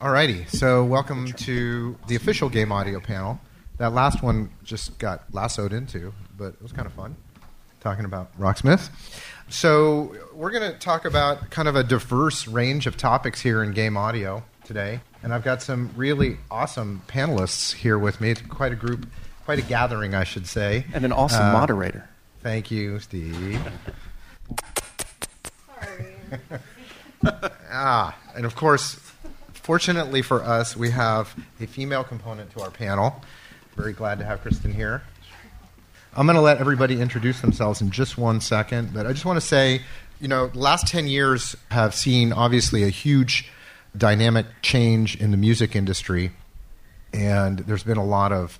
Alrighty, so welcome to the official game audio panel. That last one just got lassoed into, but it was kind of fun talking about Rocksmith. So we're going to talk about kind of a diverse range of topics here in game audio today, and I've got some really awesome panelists here with me. It's quite a group, quite a gathering, I should say, and an awesome uh, moderator. Thank you, Steve. Sorry. ah, and of course, fortunately for us, we have a female component to our panel. Very glad to have Kristin here. I'm going to let everybody introduce themselves in just one second, but I just want to say, you know, the last 10 years have seen obviously a huge dynamic change in the music industry, and there's been a lot of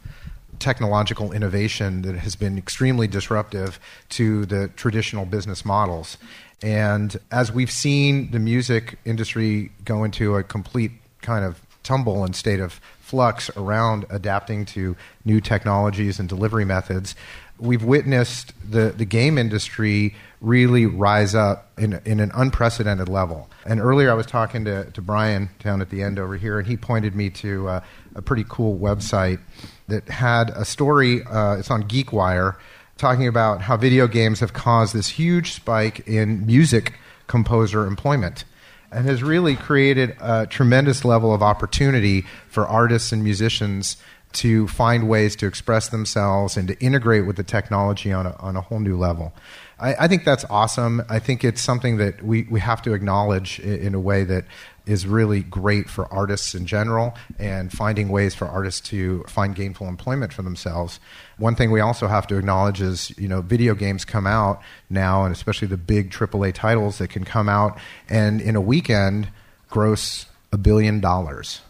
technological innovation that has been extremely disruptive to the traditional business models. And as we've seen the music industry go into a complete kind of tumble and state of flux around adapting to new technologies and delivery methods, we've witnessed the, the game industry really rise up in, in an unprecedented level. And earlier I was talking to, to Brian down at the end over here, and he pointed me to uh, a pretty cool website that had a story, uh, it's on GeekWire, talking about how video games have caused this huge spike in music composer employment and has really created a tremendous level of opportunity for artists and musicians to find ways to express themselves and to integrate with the technology on a, on a whole new level. I, I think that's awesome. I think it's something that we, we have to acknowledge in, in a way that is really great for artists in general and finding ways for artists to find gainful employment for themselves. One thing we also have to acknowledge is, you know, video games come out now, and especially the big AAA titles that can come out and in a weekend gross a billion dollars.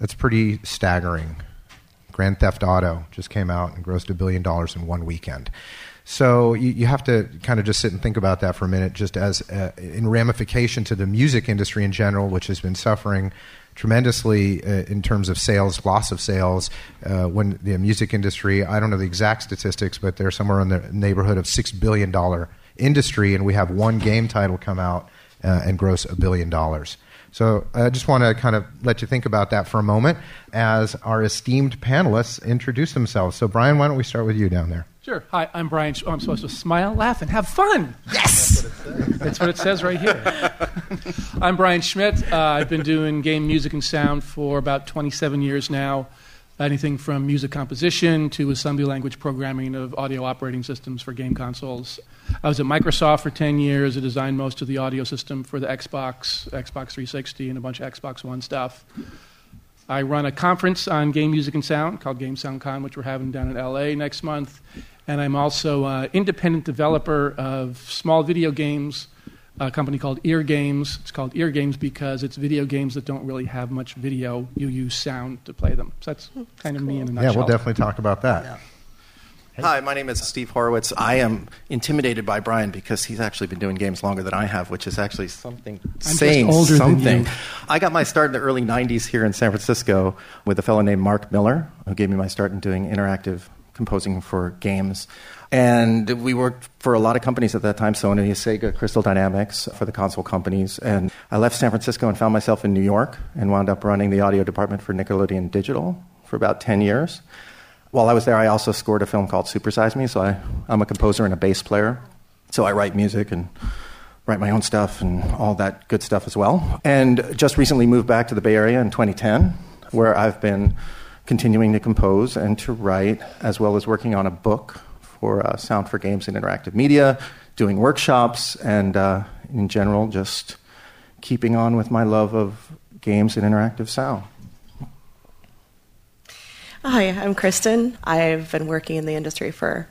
That's pretty staggering. Grand Theft Auto just came out and grossed a billion dollars in one weekend. So you, you, have to kind of just sit and think about that for a minute, just as uh, in ramification to the music industry in general, which has been suffering tremendously uh, in terms of sales, loss of sales. Uh, when the music industry, I don't know the exact statistics, but they're somewhere in the neighborhood of six billion dollar industry, and we have one game title come out uh, and gross a billion dollars. So I just want to kind of let you think about that for a moment as our esteemed panelists introduce themselves. So Brian, why don't we start with you down there? Sure. Hi, I'm Brian. Oh, I'm supposed to smile, laugh, and have fun. Yes! That's what it says right here. I'm Brian Schmidt. Uh, I've been doing game music and sound for about 27 years now. Anything from music composition to assembly language programming of audio operating systems for game consoles. I was at Microsoft for 10 years. I designed most of the audio system for the Xbox, Xbox 360, and a bunch of Xbox One stuff. I run a conference on game music and sound called GameSoundCon, which we're having down in LA next month and I'm also an independent developer of small video games, a company called Ear Games. It's called Ear Games because it's video games that don't really have much video. You use sound to play them. So that's hmm. kind of cool. me in a nutshell. Yeah, we'll definitely talk about that. Yeah. Hi, my name is Steve Horowitz. I am intimidated by Brian because he's actually been doing games longer than I have, which is actually something I'm saying something. I got my start in the early 90s here in San Francisco with a fellow named Mark Miller, who gave me my start in doing interactive composing for games. And we worked for a lot of companies at that time Sony, Sega, Crystal Dynamics for the console companies. And I left San Francisco and found myself in New York and wound up running the audio department for Nickelodeon Digital for about 10 years. While I was there, I also scored a film called Supersize Me. So I, I'm a composer and a bass player. So I write music and write my own stuff and all that good stuff as well. And just recently moved back to the Bay Area in 2010, where I've been continuing to compose and to write, as well as working on a book for uh, Sound for Games and Interactive Media, doing workshops, and uh, in general, just keeping on with my love of games and interactive sound. Hi, I'm Kristin. I've been working in the industry for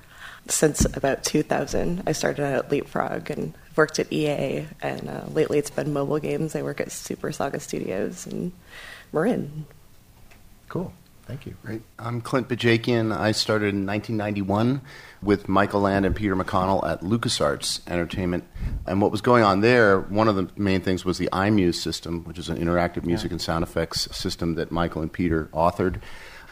since about 2000. I started at Leapfrog and worked at EA, and uh, lately it's been mobile games. I work at Super Saga Studios and Marin. Cool. Thank you. Great. I'm Clint Bajakian. I started in 1991 with Michael Land and Peter McConnell at LucasArts Entertainment. And what was going on there, one of the main things was the iMuse system, which is an interactive music yeah. and sound effects system that Michael and Peter authored.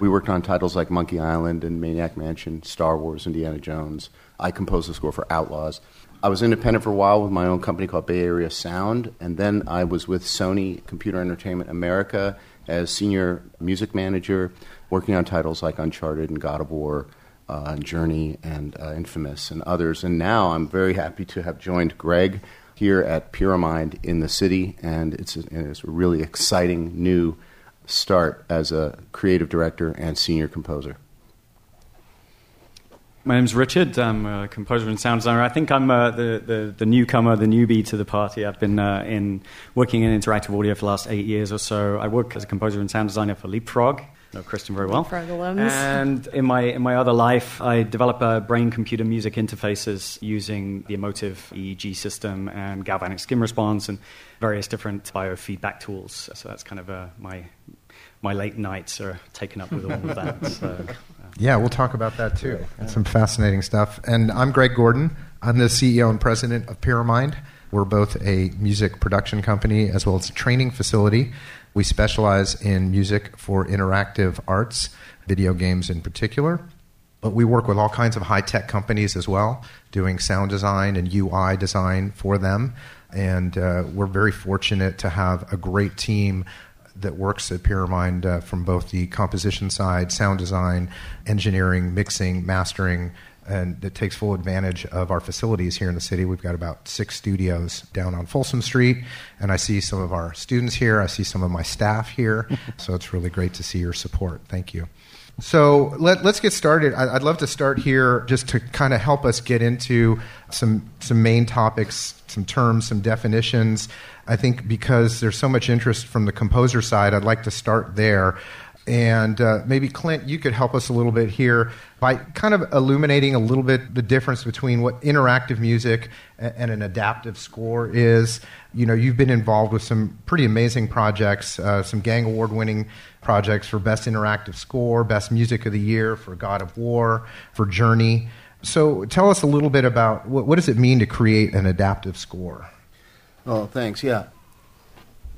We worked on titles like Monkey Island and Maniac Mansion, Star Wars, Indiana Jones. I composed the score for Outlaws. I was independent for a while with my own company called Bay Area Sound, and then I was with Sony Computer Entertainment America as senior music manager, working on titles like Uncharted and God of War, uh, Journey and uh, Infamous and others. And now I'm very happy to have joined Greg here at Pyramind in the city, and it's a, it's a really exciting new start as a creative director and senior composer. My name's Richard. I'm a composer and sound designer. I think I'm uh, the, the, the, newcomer, the newbie to the party. I've been uh, in working in interactive audio for the last eight years or so. I work as a composer and sound designer for Leapfrog. I know Kristin very well. Leapfrog alums. And in my in my other life, I develop uh, brain-computer music interfaces using the Emotiv EEG system and galvanic skin response and various different biofeedback tools. So that's kind of uh, my my late nights are taken up with all of that. So. Yeah, we'll talk about that too. It's some fascinating stuff. And I'm Greg Gordon. I'm the CEO and president of Pyramind. We're both a music production company as well as a training facility. We specialize in music for interactive arts, video games in particular. But we work with all kinds of high tech companies as well, doing sound design and UI design for them. And uh, we're very fortunate to have a great team that works at Pyramind uh, from both the composition side, sound design, engineering, mixing, mastering, and that takes full advantage of our facilities here in the city. We've got about six studios down on Folsom Street, and I see some of our students here. I see some of my staff here, so it's really great to see your support. Thank you. So let, us get started. I'd love to start here just to kind of help us get into some some main topics, some terms, some definitions. I think because there's so much interest from the composer side, I'd like to start there. And uh, maybe Clint, you could help us a little bit here by kind of illuminating a little bit the difference between what interactive music and an adaptive score is. You know, you've been involved with some pretty amazing projects, uh, some GANG Award winning projects for Best Interactive Score, Best Music of the Year for God of War, for Journey. So tell us a little bit about what, what does it mean to create an adaptive score? Oh, thanks. Yeah.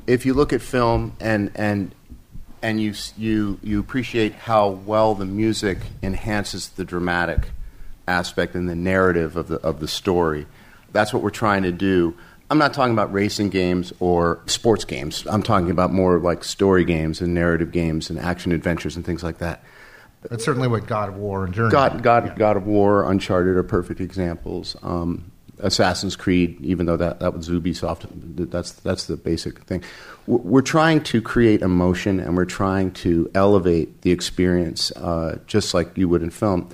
If you look at film and and and you you you appreciate how well the music enhances the dramatic aspect and the narrative of the of the story, that's what we're trying to do. I'm not talking about racing games or sports games. I'm talking about more like story games and narrative games and action adventures and things like that. That's certainly what God of War and Journey. God, God, yeah. God of War, Uncharted are perfect examples. Um, Assassin's Creed, even though that, that was Ubisoft, that's, that's the basic thing. We're trying to create emotion and we're trying to elevate the experience uh, just like you would in film.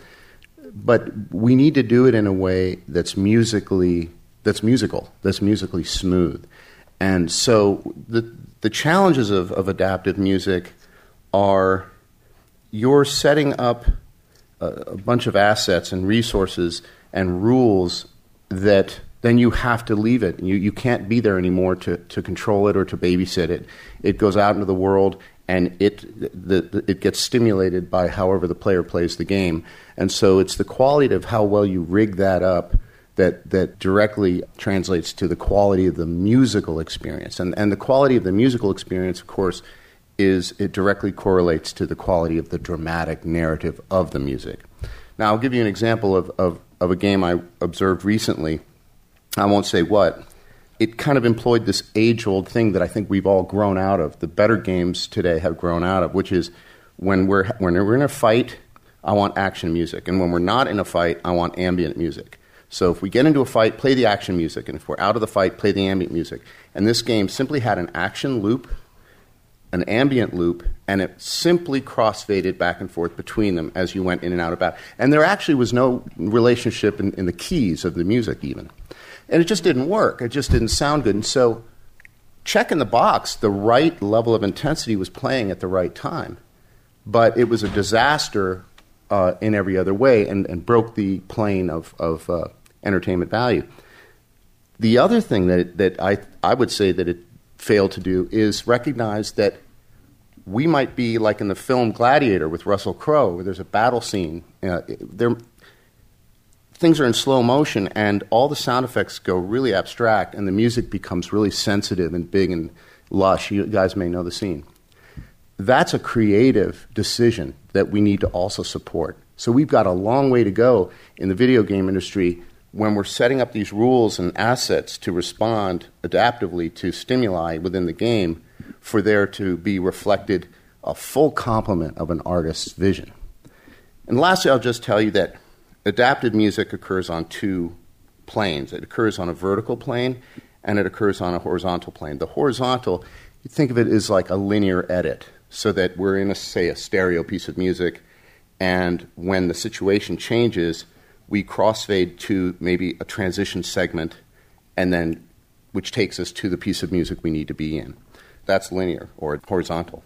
But we need to do it in a way that's musically, that's musical, that's musically smooth. And so the, the challenges of, of adaptive music are you're setting up a, a bunch of assets and resources and rules that then you have to leave it. You, you can't be there anymore to, to control it or to babysit it. It goes out into the world and it, the, the, it gets stimulated by however the player plays the game. And so it's the quality of how well you rig that up that, that directly translates to the quality of the musical experience. And, and the quality of the musical experience, of course, is it directly correlates to the quality of the dramatic narrative of the music. Now, I'll give you an example of, of of a game I observed recently. I won't say what. It kind of employed this age old thing that I think we've all grown out of. The better games today have grown out of, which is when we're, when we're in a fight, I want action music. And when we're not in a fight, I want ambient music. So if we get into a fight, play the action music. And if we're out of the fight, play the ambient music. And this game simply had an action loop an ambient loop, and it simply crossfaded back and forth between them as you went in and out of battle. And there actually was no relationship in, in, the keys of the music, even. And it just didn't work. It just didn't sound good. And so, check in the box, the right level of intensity was playing at the right time. But it was a disaster uh, in every other way and, and, broke the plane of, of uh, entertainment value. The other thing that, that I, I would say that it failed to do is recognize that we might be like in the film Gladiator with Russell Crowe, where there's a battle scene. Uh, there, things are in slow motion, and all the sound effects go really abstract, and the music becomes really sensitive and big and lush. You guys may know the scene. That's a creative decision that we need to also support. So we've got a long way to go in the video game industry when we're setting up these rules and assets to respond adaptively to stimuli within the game, for there to be reflected a full complement of an artist's vision. And lastly, I'll just tell you that adaptive music occurs on two planes. It occurs on a vertical plane and it occurs on a horizontal plane. The horizontal, you think of it as like a linear edit, so that we're in, a, say, a stereo piece of music, and when the situation changes, we crossfade to maybe a transition segment, and then which takes us to the piece of music we need to be in. That's linear or horizontal.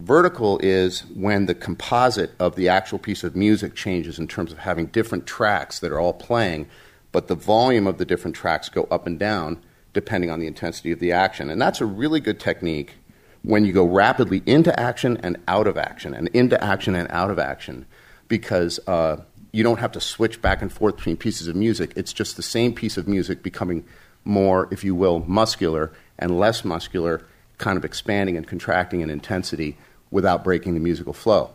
Vertical is when the composite of the actual piece of music changes in terms of having different tracks that are all playing, but the volume of the different tracks go up and down depending on the intensity of the action. And that's a really good technique when you go rapidly into action and out of action, and into action and out of action, because uh, you don't have to switch back and forth between pieces of music. It's just the same piece of music becoming more, if you will, muscular and less muscular, kind of expanding and contracting in intensity without breaking the musical flow.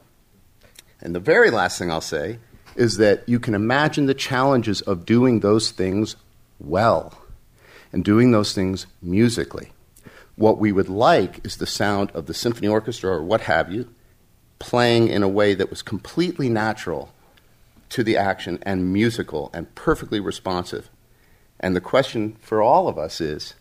And the very last thing I'll say is that you can imagine the challenges of doing those things well and doing those things musically. What we would like is the sound of the symphony orchestra or what have you playing in a way that was completely natural to the action and musical and perfectly responsive. And the question for all of us is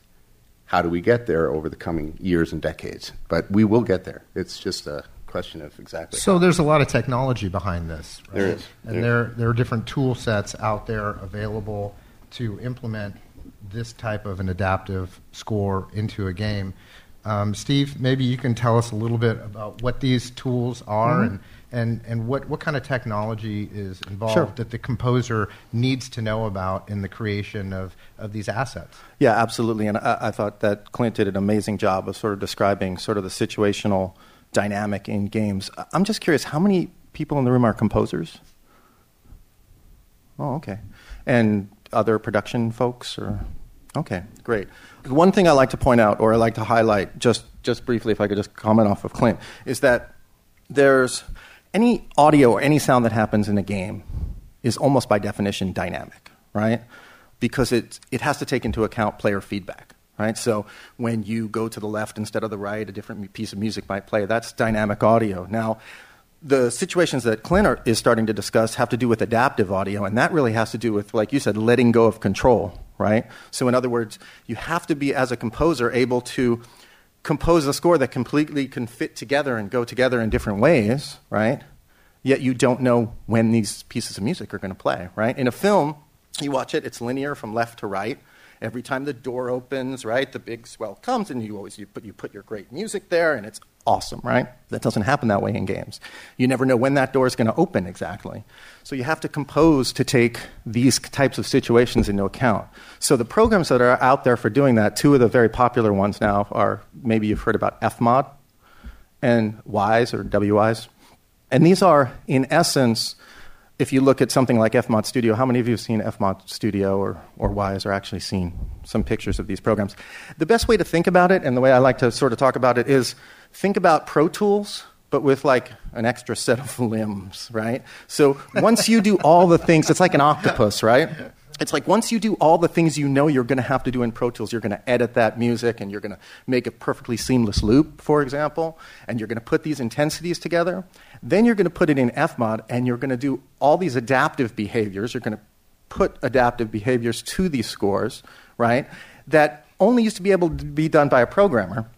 how do we get there over the coming years and decades? But we will get there. It's just a question of exactly. So there's a lot of technology behind this. Right? There is. And there, there are different tool sets out there available to implement this type of an adaptive score into a game. Um, Steve, maybe you can tell us a little bit about what these tools are mm-hmm. and, and, and what, what kind of technology is involved sure. that the composer needs to know about in the creation of, of these assets. Yeah, absolutely. And I, I thought that Clint did an amazing job of sort of describing sort of the situational dynamic in games. I'm just curious, how many people in the room are composers? Oh, okay. And other production folks or okay great. One thing i like to point out or i like to highlight just just briefly if i could just comment off of clint is that there's any audio or any sound that happens in a game is almost by definition dynamic right? Because it it has to take into account player feedback right? So when you go to the left instead of the right a different piece of music might play. That's dynamic audio. Now the situations that Clint are, is starting to discuss have to do with adaptive audio, and that really has to do with, like you said, letting go of control, right? So, in other words, you have to be, as a composer, able to compose a score that completely can fit together and go together in different ways, right? Yet you don't know when these pieces of music are going to play, right? In a film, you watch it, it's linear from left to right. Every time the door opens, right, the big swell comes, and you always you put, you put your great music there, and it's awesome, right? That doesn't happen that way in games. You never know when that door is going to open exactly. So you have to compose to take these types of situations into account. So the programs that are out there for doing that, two of the very popular ones now are maybe you've heard about FMOD and Wwise or Wwise. And these are, in essence, if you look at something like FMOD Studio, how many of you have seen FMOD Studio or, or Wwise or actually seen some pictures of these programs? The best way to think about it, and the way I like to sort of talk about it, is think about Pro Tools, but with like an extra set of limbs, right? So once you do all the things, it's like an octopus, right? It's like once you do all the things you know you're going to have to do in Pro Tools, you're going to edit that music and you're going to make a perfectly seamless loop, for example, and you're going to put these intensities together. Then you're going to put it in FMOD and you're going to do all these adaptive behaviors. You're going to put adaptive behaviors to these scores, right? That only used to be able to be done by a programmer,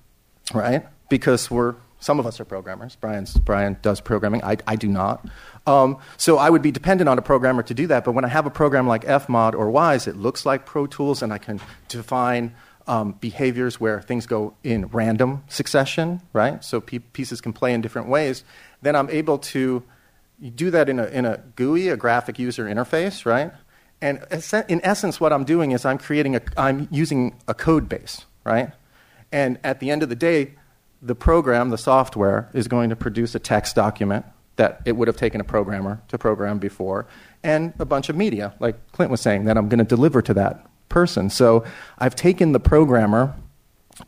right? Because we're some of us are programmers. Brian's, Brian does programming. I, I do not. Um, so I would be dependent on a programmer to do that. But when I have a program like FMOD or Wwise, it looks like Pro Tools, and I can define um, behaviors where things go in random succession, right? So pieces can play in different ways. Then I'm able to do that in a, in a GUI, a graphic user interface, right? And in essence, what I'm doing is I'm creating a, I'm using a code base, right? And at the end of the day, the program, the software, is going to produce a text document that it would have taken a programmer to program before, and a bunch of media, like Clint was saying, that I'm going to deliver to that person. So I've taken the programmer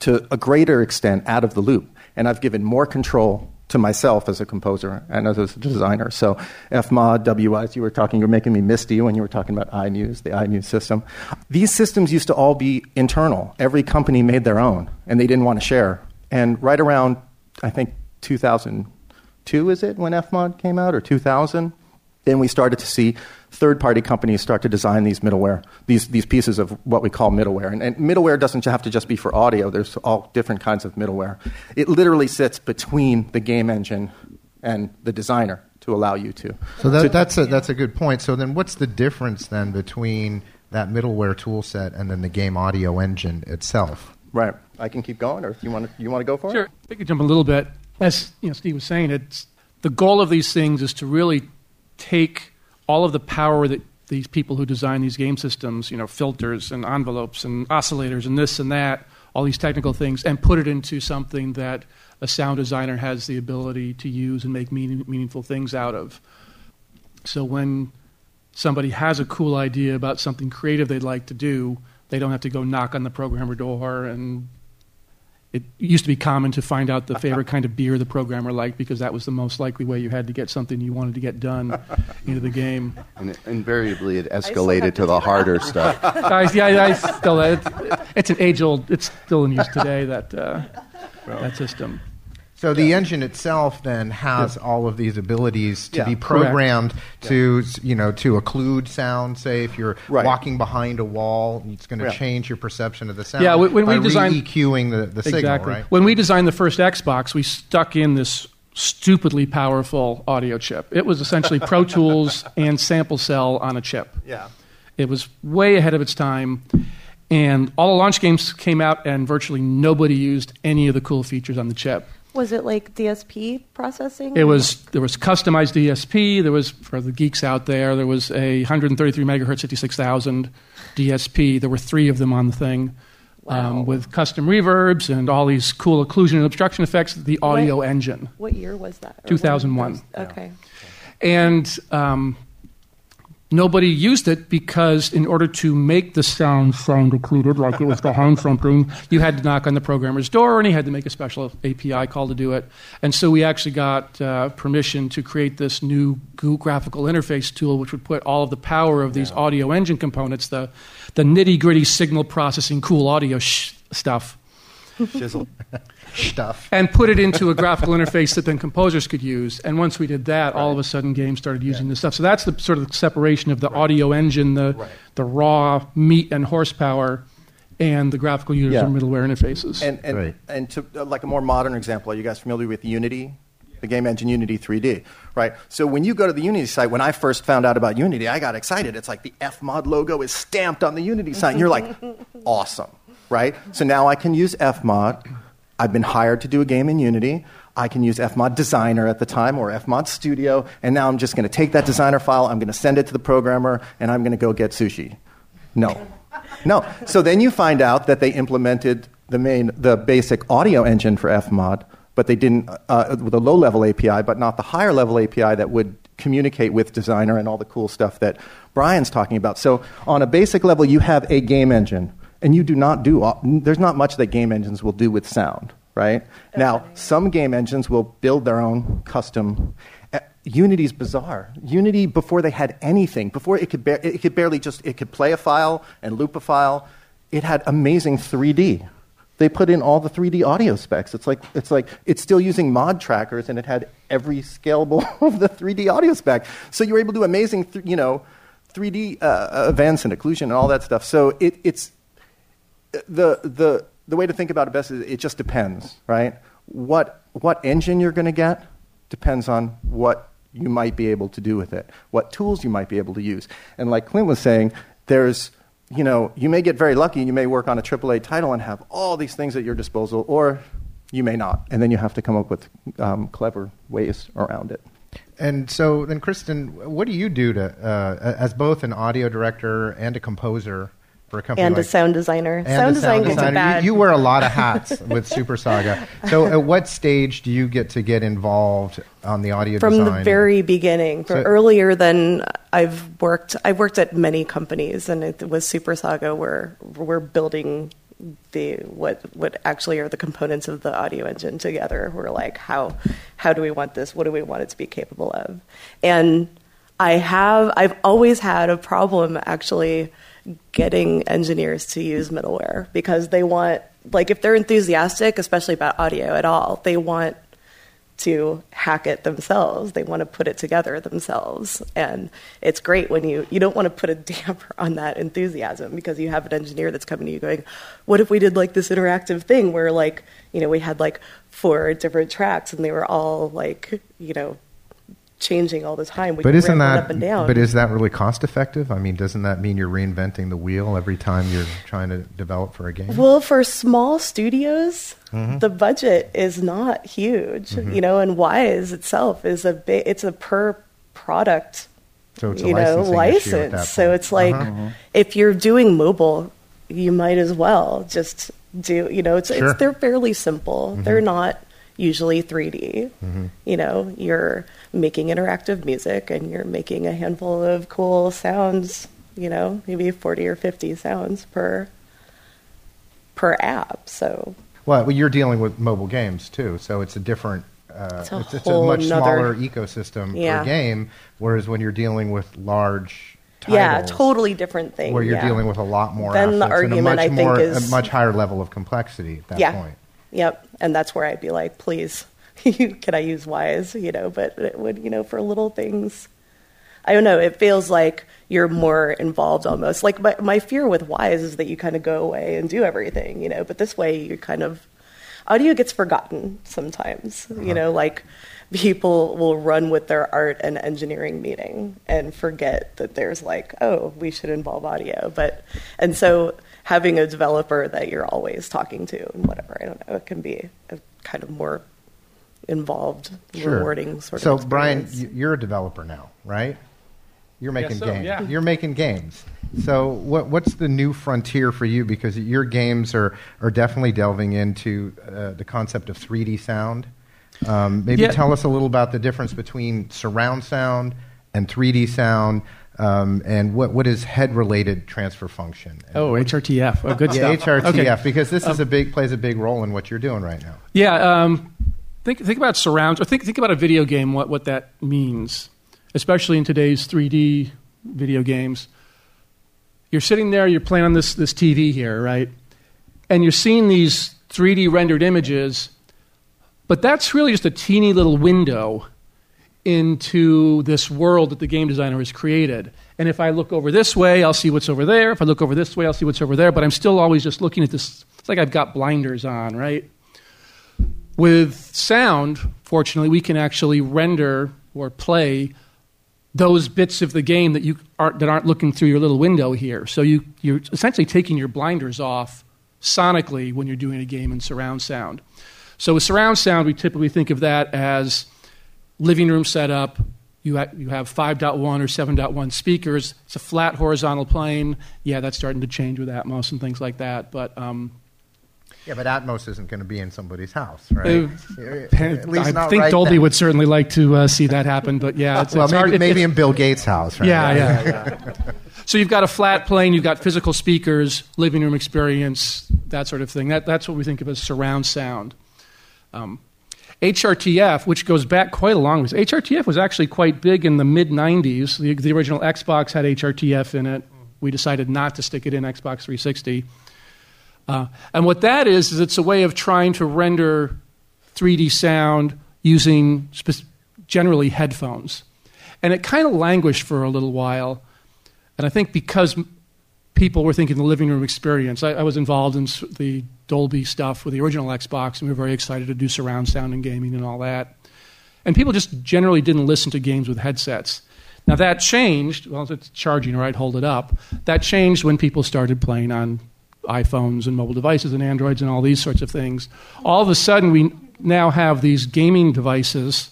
to a greater extent out of the loop, and I've given more control to myself as a composer and as a designer. So FMOD, Wwise, you were talking, you were making me misty when you were talking about iMuse, the iMuse system. These systems used to all be internal. Every company made their own, and they didn't want to share. And right around, I think, 2002 is it when FMOD came out, or 2000? Then we started to see third party companies start to design these middleware, these, these pieces of what we call middleware. And, and, middleware doesn't have to just be for audio, there's all different kinds of middleware. It literally sits between the game engine and the designer to allow you to. So that, that's, a, that's a good point. So then what's the difference then between that middleware tool set and then the game audio engine itself? Right. I can keep going, or you want to, you want to go for sure. it? Sure. I could jump a little bit. As you know, Steve was saying, it's, the goal of these things is to really take all of the power that these people who design these game systems, you know, filters and envelopes and oscillators and this and that, all these technical things, and put it into something that a sound designer has the ability to use and make meaning, meaningful things out of. So when somebody has a cool idea about something creative they'd like to do, they don't have to go knock on the programmer door and it used to be common to find out the favorite kind of beer the programmer liked because that was the most likely way you had to get something you wanted to get done into the game. And invariably, it escalated to the harder stuff. Guys, yeah, I still it's, it's an age old. It's still in use today. That uh, well. that system. So the yeah. engine itself then has yeah. all of these abilities to yeah. be programmed Correct. to you know to occlude sound. Say if you're right. walking behind a wall, it's going to change your perception of the sound. Yeah, when, we designed EQing the, the exactly. signal, right? When we designed the first Xbox, we stuck in this stupidly powerful audio chip. It was essentially Pro Tools and SampleCell on a chip. Yeah, it was way ahead of its time. And all the launch games came out, and virtually nobody used any of the cool features on the chip. Was it like DSP processing? It was. There was customized DSP. There was for the geeks out there. There was a 133 megahertz 56000 DSP. There were three of them on the thing, um, wow. um, with custom reverbs and all these cool occlusion and obstruction effects. The audio what, engine. What year was that? 2001. Okay. And um, Nobody used it because, in order to make the sound sound occluded, like it was behind something, you had to knock on the programmer's door and he had to make a special API call to do it. And so we actually got uh, permission to create this new GUI graphical interface tool, which would put all of the power of these yeah. audio engine components, the, the nitty gritty signal processing, cool audio sh- stuff. Shizzle. stuff. And put it into a graphical interface that then composers could use. And once we did that, right. all of a sudden games started using yeah. this stuff. So that's the sort of separation of the right. audio engine, the, right. the raw meat and horsepower, and the graphical user yeah. middleware interfaces. And, and, and to uh, like a more modern example, are you guys familiar with Unity? the game engine Unity 3D, right? So when you go to the Unity site, when I first found out about Unity, I got excited. It's like the FMOD logo is stamped on the Unity site, and you're like, awesome, right? So now I can use FMOD I've been hired to do a game in Unity. I can use FMOD Designer at the time or FMOD Studio, and now I'm just going to take that designer file, I'm going to send it to the programmer, and I'm going to go get sushi. No. No. So then you find out that they implemented the main, the basic audio engine for FMOD, but they didn't, uh, a low level API, but not the higher level API that would communicate with Designer and all the cool stuff that Brian's talking about. So on a basic level, you have a game engine and you do not do, there's not much that game engines will do with sound, right? Now, some game engines will build their own custom. Uh, Unity's bizarre. Unity, before they had anything, before it could, ba- it could barely just, it could play a file and loop a file, it had amazing 3D. They put in all the 3D audio specs. It's like, it's like, it's still using mod trackers and it had every scalable of the 3D audio spec. So you were able to do amazing, th- you know, 3D uh, events and occlusion and all that stuff. So it, it's, the, the, the way to think about it best is it just depends, right? What, what engine you're going to get depends on what you might be able to do with it, what tools you might be able to use. And like Clint was saying, there's, you know, you may get very lucky and you may work on a AAA title and have all these things at your disposal, or you may not. And then you have to come up with um, clever ways around it. And so then, Kristin, what do you do to, uh, as both an audio director and a composer? For a company and like, a sound designer. Sound design designer. You, you, wear a lot of hats with Super Saga. So, at what stage do you get to get involved on the audio from design? the very beginning, from so, earlier than I've worked. I've worked at many companies, and it was Super Saga where we're building the what what actually are the components of the audio engine together. We're like, how how do we want this? What do we want it to be capable of? And I have I've always had a problem actually getting engineers to use middleware because they want like if they're enthusiastic, especially about audio at all, they want to hack it themselves. They want to put it together themselves. And it's great when you you don't want to put a damper on that enthusiasm because you have an engineer that's coming to you going, "What if we did like this interactive thing where like, you know, we had like four different tracks and they were all like, you know, changing all the time. We but isn't ramp that up and down. but is that really cost effective? I mean, doesn't that mean you're reinventing the wheel every time you're trying to develop for a game? Well, for small studios, Mm-hmm. the budget is not huge, you know, and Wwise itself is a big, it's a per product, so it's a you know, licensing issue at license. So it's like Uh-huh. if you're doing mobile, you might as well just do, you know, it's, Sure. Mm-hmm. it's they're fairly simple. They're not usually 3D. You know, you're making interactive music and you're making a handful of cool sounds, you know, maybe 40 or 50 sounds per per app. So Well, you're dealing with mobile games too, so it's a different. Uh, It's a it's, it's a much nother- smaller ecosystem Yeah. per game. Whereas when you're dealing with large titles, yeah, totally different thing. where you're yeah. dealing with a lot more Then the argument, and a much I think, more, is- a much higher level of complexity at that yeah. point. Yep, and that's where I'd be like, please, can I use Wwise? You know, but it would, you know, for little things. I don't know. It feels like you're more involved almost. Like my, my fear with Wwise is that you kind of go away and do everything, you know. But this way, you kind of audio gets forgotten sometimes. You uh-huh. know, like people will run with their art and engineering meeting and forget that there's like, oh, we should involve audio. But and so having a developer that you're always talking to and whatever, I don't know, it can be a kind of more involved, rewarding sort so, of. So, Brian, you're a developer now, right? You're making so, games. yeah. You're making games. So, what, what's the new frontier for you? Because your games are, are definitely delving into uh, the concept of 3D sound. Um, maybe Yeah. tell us a little about the difference between surround sound and 3D sound, um, and what, what is head-related transfer function? And Oh, HRTF. Oh, good yeah, stuff. HRTF, Okay. Um, because this is a big plays a big role in what you're doing right now. Yeah, um, think think about surrounds, or think think about a video game. What what that means, especially in today's 3D video games. You're sitting there, you're playing on this this TV here, right? And you're seeing these 3D rendered images, but that's really just a teeny little window into this world that the game designer has created. And if I look over this way, I'll see what's over there. If I look over this way, I'll see what's over there. But I'm still always just looking at this. It's like I've got blinders on, right? With sound, fortunately, we can actually render or play those bits of the game that you aren't, that aren't looking through your little window here. So you, you're essentially taking your blinders off sonically when you're doing a game in surround sound. So with surround sound, we typically think of that as living room setup. You, ha- you have 5.1 or 7.1 speakers. It's a flat horizontal plane. Yeah, that's starting to change with Atmos and things like that. But um, Yeah, but Atmos isn't going to be in somebody's house, right? Uh, At least I think right Dolby now. would certainly like to uh, see that happen. But yeah, it's, well, it's maybe, hard. Maybe in Bill Gates' house, right? yeah, yeah, yeah. so you've got a flat plane, you've got physical speakers, living room experience, that sort of thing. That, that's what we think of as surround sound. Um, HRTF, which goes back quite a long ways. HRTF was actually quite big in the mid 90s. The, the original Xbox had HRTF in it. We decided not to stick it in Xbox 360. Uh, and what that is, is it's a way of trying to render 3D sound using spe- generally headphones. And it kind of languished for a little while. And I think because people were thinking the living room experience, I, I was involved in the Dolby stuff with the original Xbox, and we were very excited to do surround sound and gaming and all that. And people just generally didn't listen to games with headsets. Now that changed. Well, it's charging, right? Hold it up. That changed when people started playing on iPhones and mobile devices and Androids and all these sorts of things. All of a sudden, we now have these gaming devices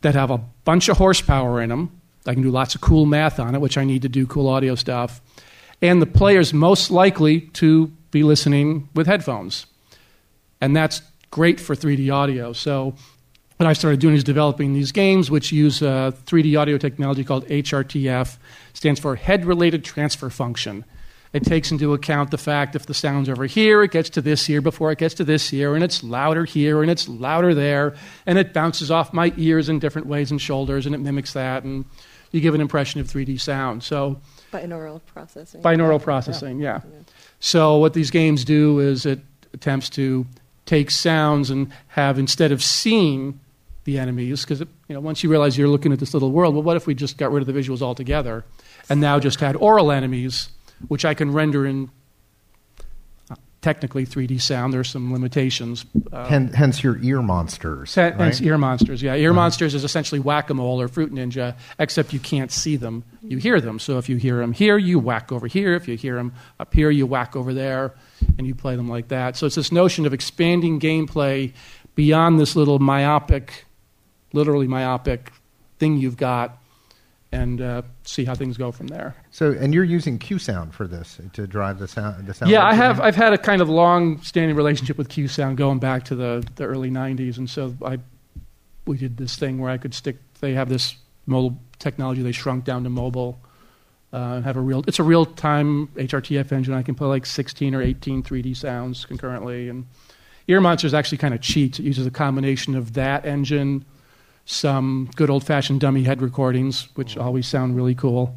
that have a bunch of horsepower in them. I can do lots of cool math on it, which I need to do cool audio stuff. And the player's most likely to be listening with headphones. And that's great for 3D audio. So what I started doing is developing these games which use uh, 3D audio technology called HRTF. stands for Head Related Transfer Function. It takes into account the fact if the sound's over here, it gets to this ear before it gets to this ear, and it's louder here, and it's louder there, and it bounces off my ears in different ways and shoulders, and it mimics that, and you give an impression of 3D sound. So Binaural processing. binaural processing, yeah. So what these games do is it attempts to take sounds and have instead of seeing the enemies, because you know once you realize you're looking at this little world, well, what if we just got rid of the visuals altogether, and now just had aural enemies, which I can render in uh, technically 3D sound. There's some limitations. Uh, Hen- hence your ear monsters. Hence right? ear monsters. Yeah, ear monsters is essentially whack a mole or fruit ninja, except you can't see them. You hear them. So if you hear them here, you whack over here. If you hear them up here, you whack over there, and you play them like that. So it's this notion of expanding gameplay beyond this little myopic, literally myopic thing you've got, and uh, see how things go from there. So, and you're using QSound for this to drive the sound. The sound Yeah, I have. I've had a kind of long-standing relationship with QSound going back to the, the early '90s, and so I we did this thing where I could stick. They have this mobile technology. They shrunk down to mobile uh, and have a real. It's a real-time HRTF engine. I can play like 16 or 18 3D sounds concurrently, and Ear Monster is actually kind of cheats. It uses a combination of that engine, some good old-fashioned dummy head recordings, which always sound really cool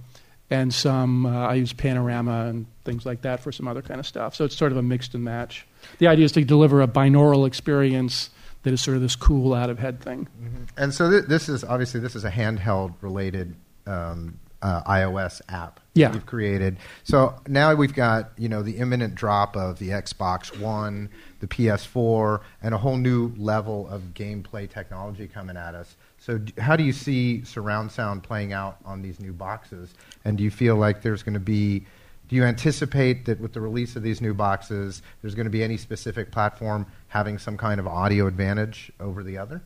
and some uh, I use Panorama and things like that for some other kind of stuff. So it's sort of a mixed and match. The idea is to deliver a binaural experience that is sort of this cool out of head thing. And so th- this is obviously this is a handheld related um, uh, iOS app Yeah. that you've created. So now we've got you know the imminent drop of the Xbox One, the PS4, and a whole new level of gameplay technology coming at us. So d- how do you see surround sound playing out on these new boxes? And do you feel like there's going to be do you anticipate that with the release of these new boxes, there's going to be any specific platform having some kind of audio advantage over the other?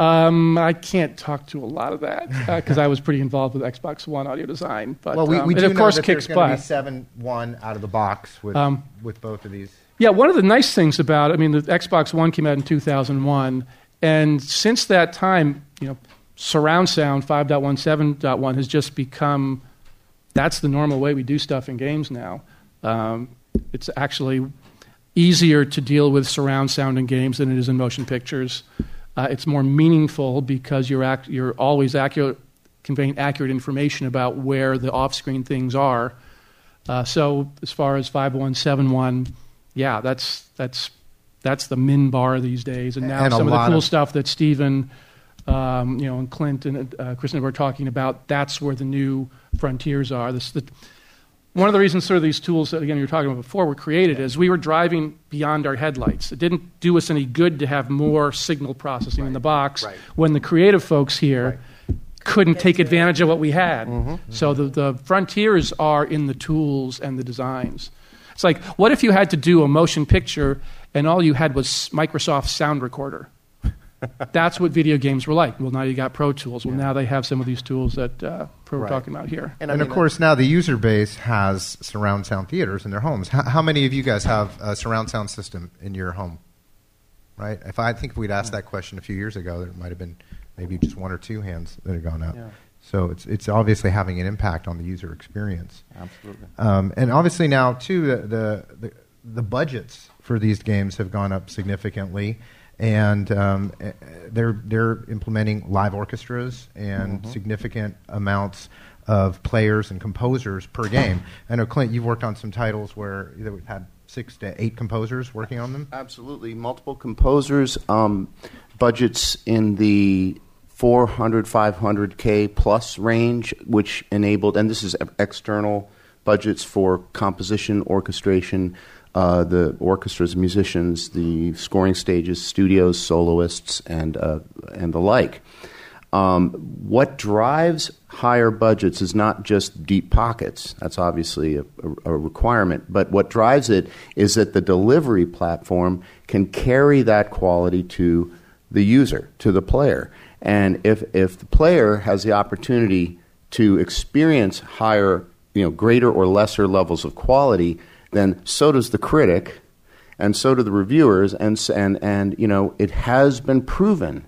Um, I can't talk to a lot of that because I was pretty involved with Xbox One audio design. But well, we, um, we it do of course know that kicks there's going to be butt. seven one out of the box with Um, with both of these. Yeah, one of the nice things about I mean the Xbox One came out in 2001 and since that time, you know, surround sound 5.17.1 has just become that's the normal way we do stuff in games now. Um, it's actually easier to deal with surround sound in games than it is in motion pictures. Uh, it's more meaningful because you're act- you're always accurate, conveying accurate information about where the off-screen things are. Uh, so as far as 5171, yeah, that's that's that's the min bar these days. And now And some of the cool of- stuff that Stephen, um, you know, and Clint and uh, Kristin were talking about, that's where the new frontiers are. This, the, one of the reasons sort of these tools that again you were talking about before were created is we were driving beyond our headlights. It didn't do us any good to have more signal processing in the box Right. when the creative folks here couldn't take advantage of what we had. Mm-hmm. So the, the frontiers are in the tools and the designs. It's like, what if you had to do a motion picture and all you had was Microsoft Sound Recorder? That's what video games were like. Well, now you got Pro Tools. Well, now they have some of these tools that uh, we're Right. talking about here. And, I of course, now the user base has surround sound theaters in their homes. How, how many of you guys have a surround sound system in your home? Right? If I, I think if we'd asked that question a few years ago, there might have been maybe just one or two hands that had gone up. Yeah. So it's it's obviously having an impact on the user experience. Absolutely. Um, and obviously now too the, the the the budgets for these games have gone up significantly, and um, eh, they're they're implementing live orchestras and significant amounts of players and composers per game. I know Clint, you've worked on some titles where you've had six to eight composers working on them. Absolutely. Multiple composers, um, budgets in the 400, 500K plus range, which enabled, and this is external budgets for composition, orchestration, uh, the orchestras, musicians, the scoring stages, studios, soloists, and, uh, and the like. Um, what drives higher budgets is not just deep pockets. That's obviously a, a, requirement. But what drives it is that the delivery platform can carry that quality to the user, to the player. And if, if the player has the opportunity to experience higher, you know, greater or lesser levels of quality, then so does the critic, and so do the reviewers. And, and, and you know, it has been proven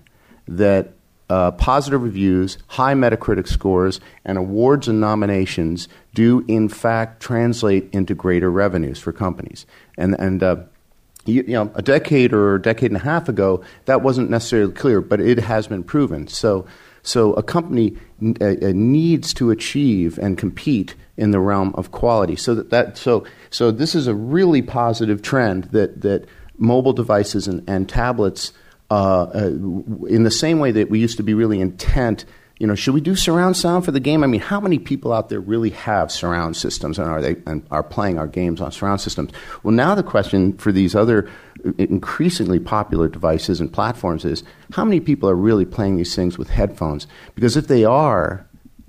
that uh, positive reviews, high Metacritic scores, and awards and nominations do in fact translate into greater revenues for companies. And, and uh, you, you, know, a decade or a decade and a half ago, that wasn't necessarily clear, but it has been proven. So, so a company uh, uh needs to achieve and compete in the realm of quality. So that, that so so this is a really positive trend that that mobile devices and, and tablets uh, uh, in the same way that we used to be really intent you know, should we do surround sound for the game? I mean, how many people out there really have surround systems and are they and are playing our games on surround systems? Well, now the question for these other uh, increasingly popular devices and platforms is how many people are really playing these things with headphones? Because if they are,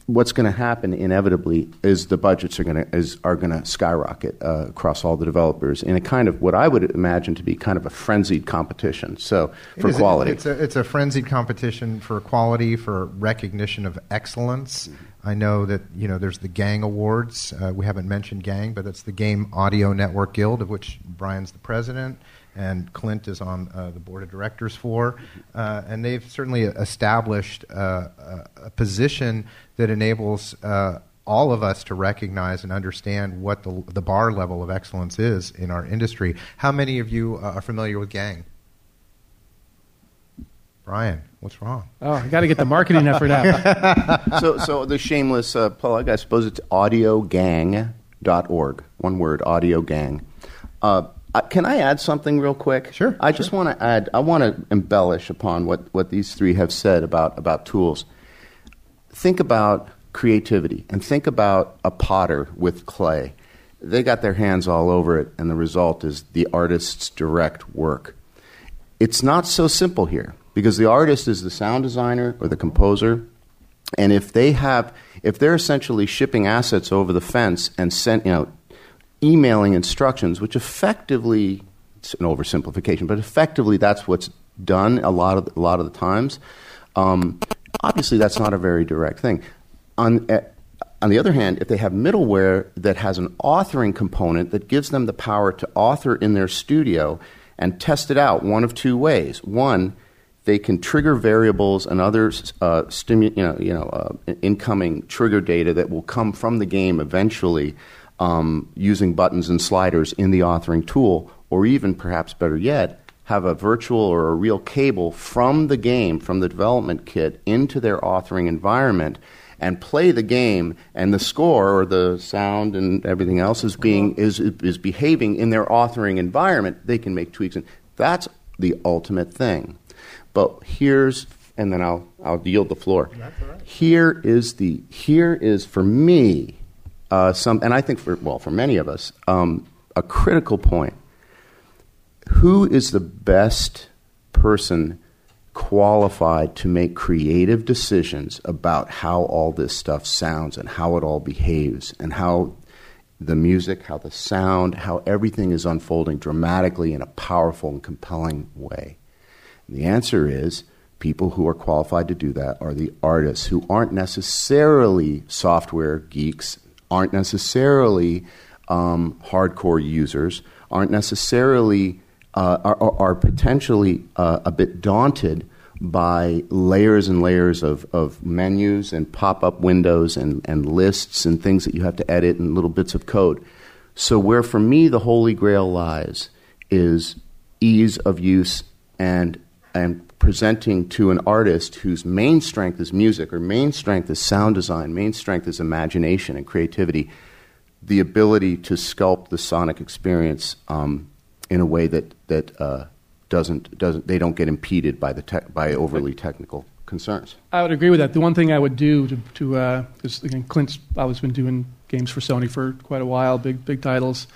what's going to happen inevitably is the budgets are going to is, are going to skyrocket uh, across all the developers in a kind of what I would imagine to be kind of a frenzied competition. So for quality, it's a, it's a frenzied competition for quality, for recognition of excellence. Mm-hmm. I know that you know there's the GANG Awards. Uh, we haven't mentioned GANG, but it's the Game Audio Network Guild, of which Brian's the president and Clint is on uh, the board of directors for. Uh, and they've certainly established uh, a position that enables uh, all of us to recognize and understand what the, the bar level of excellence is in our industry. How many of you uh, are familiar with GANG? Brian, what's wrong? Oh, I got to get the marketing effort out. so, so the shameless uh, plug, I suppose it's audiogang.org. One word, audiogang. Uh, uh, can I add something real quick? Sure. I sure. just want to add, I want to embellish upon what, what these three have said about, about tools. Think about creativity and think about a potter with clay. They got their hands all over it, and the result is the artist's direct work. It's not so simple here because the artist is the sound designer or the composer, and if they have, if they're essentially shipping assets over the fence and sent, you know, emailing instructions, which effectively, it's an oversimplification, but effectively that's what's done a lot of, a lot of the times. Um, obviously, that's not a very direct thing. On, uh, on the other hand, if they have middleware that has an authoring component that gives them the power to author in their studio and test it out one of two ways. One, they can trigger variables and other uh, stimu- you know, you know, uh, incoming trigger data that will come from the game eventually um, using buttons and sliders in the authoring tool, or even perhaps better yet, have a virtual or a real cable from the game, from the development kit, into their authoring environment and play the game and the score or the sound and everything else is being is is behaving in their authoring environment they can make tweaks and that's the ultimate thing but here's and then I'll I'll yield the floor right. here is the here is for me uh, some, and I think for well for many of us, um, a critical point. Who is the best person qualified to make creative decisions about how all this stuff sounds and how it all behaves and how the music, how the sound, how everything is unfolding dramatically in a powerful and compelling way? And the answer is people who are qualified to do that are the artists who aren't necessarily software geeks aren't necessarily um, hardcore users, aren't necessarily, uh, are, are, potentially uh, a bit daunted by layers and layers of, of menus and pop up windows and, and lists and things that you have to edit and little bits of code. So, where for me the holy grail lies is ease of use and, and presenting to an artist whose main strength is music or main strength is sound design, main strength is imagination and creativity, the ability to sculpt the sonic experience um, in a way that, that uh, doesn't, doesn't, they don't get impeded by, the by overly technical concerns. I would agree with that. The one thing I would do to, to uh, again, Clint's always been doing games for Sony for quite a while, big, big titles.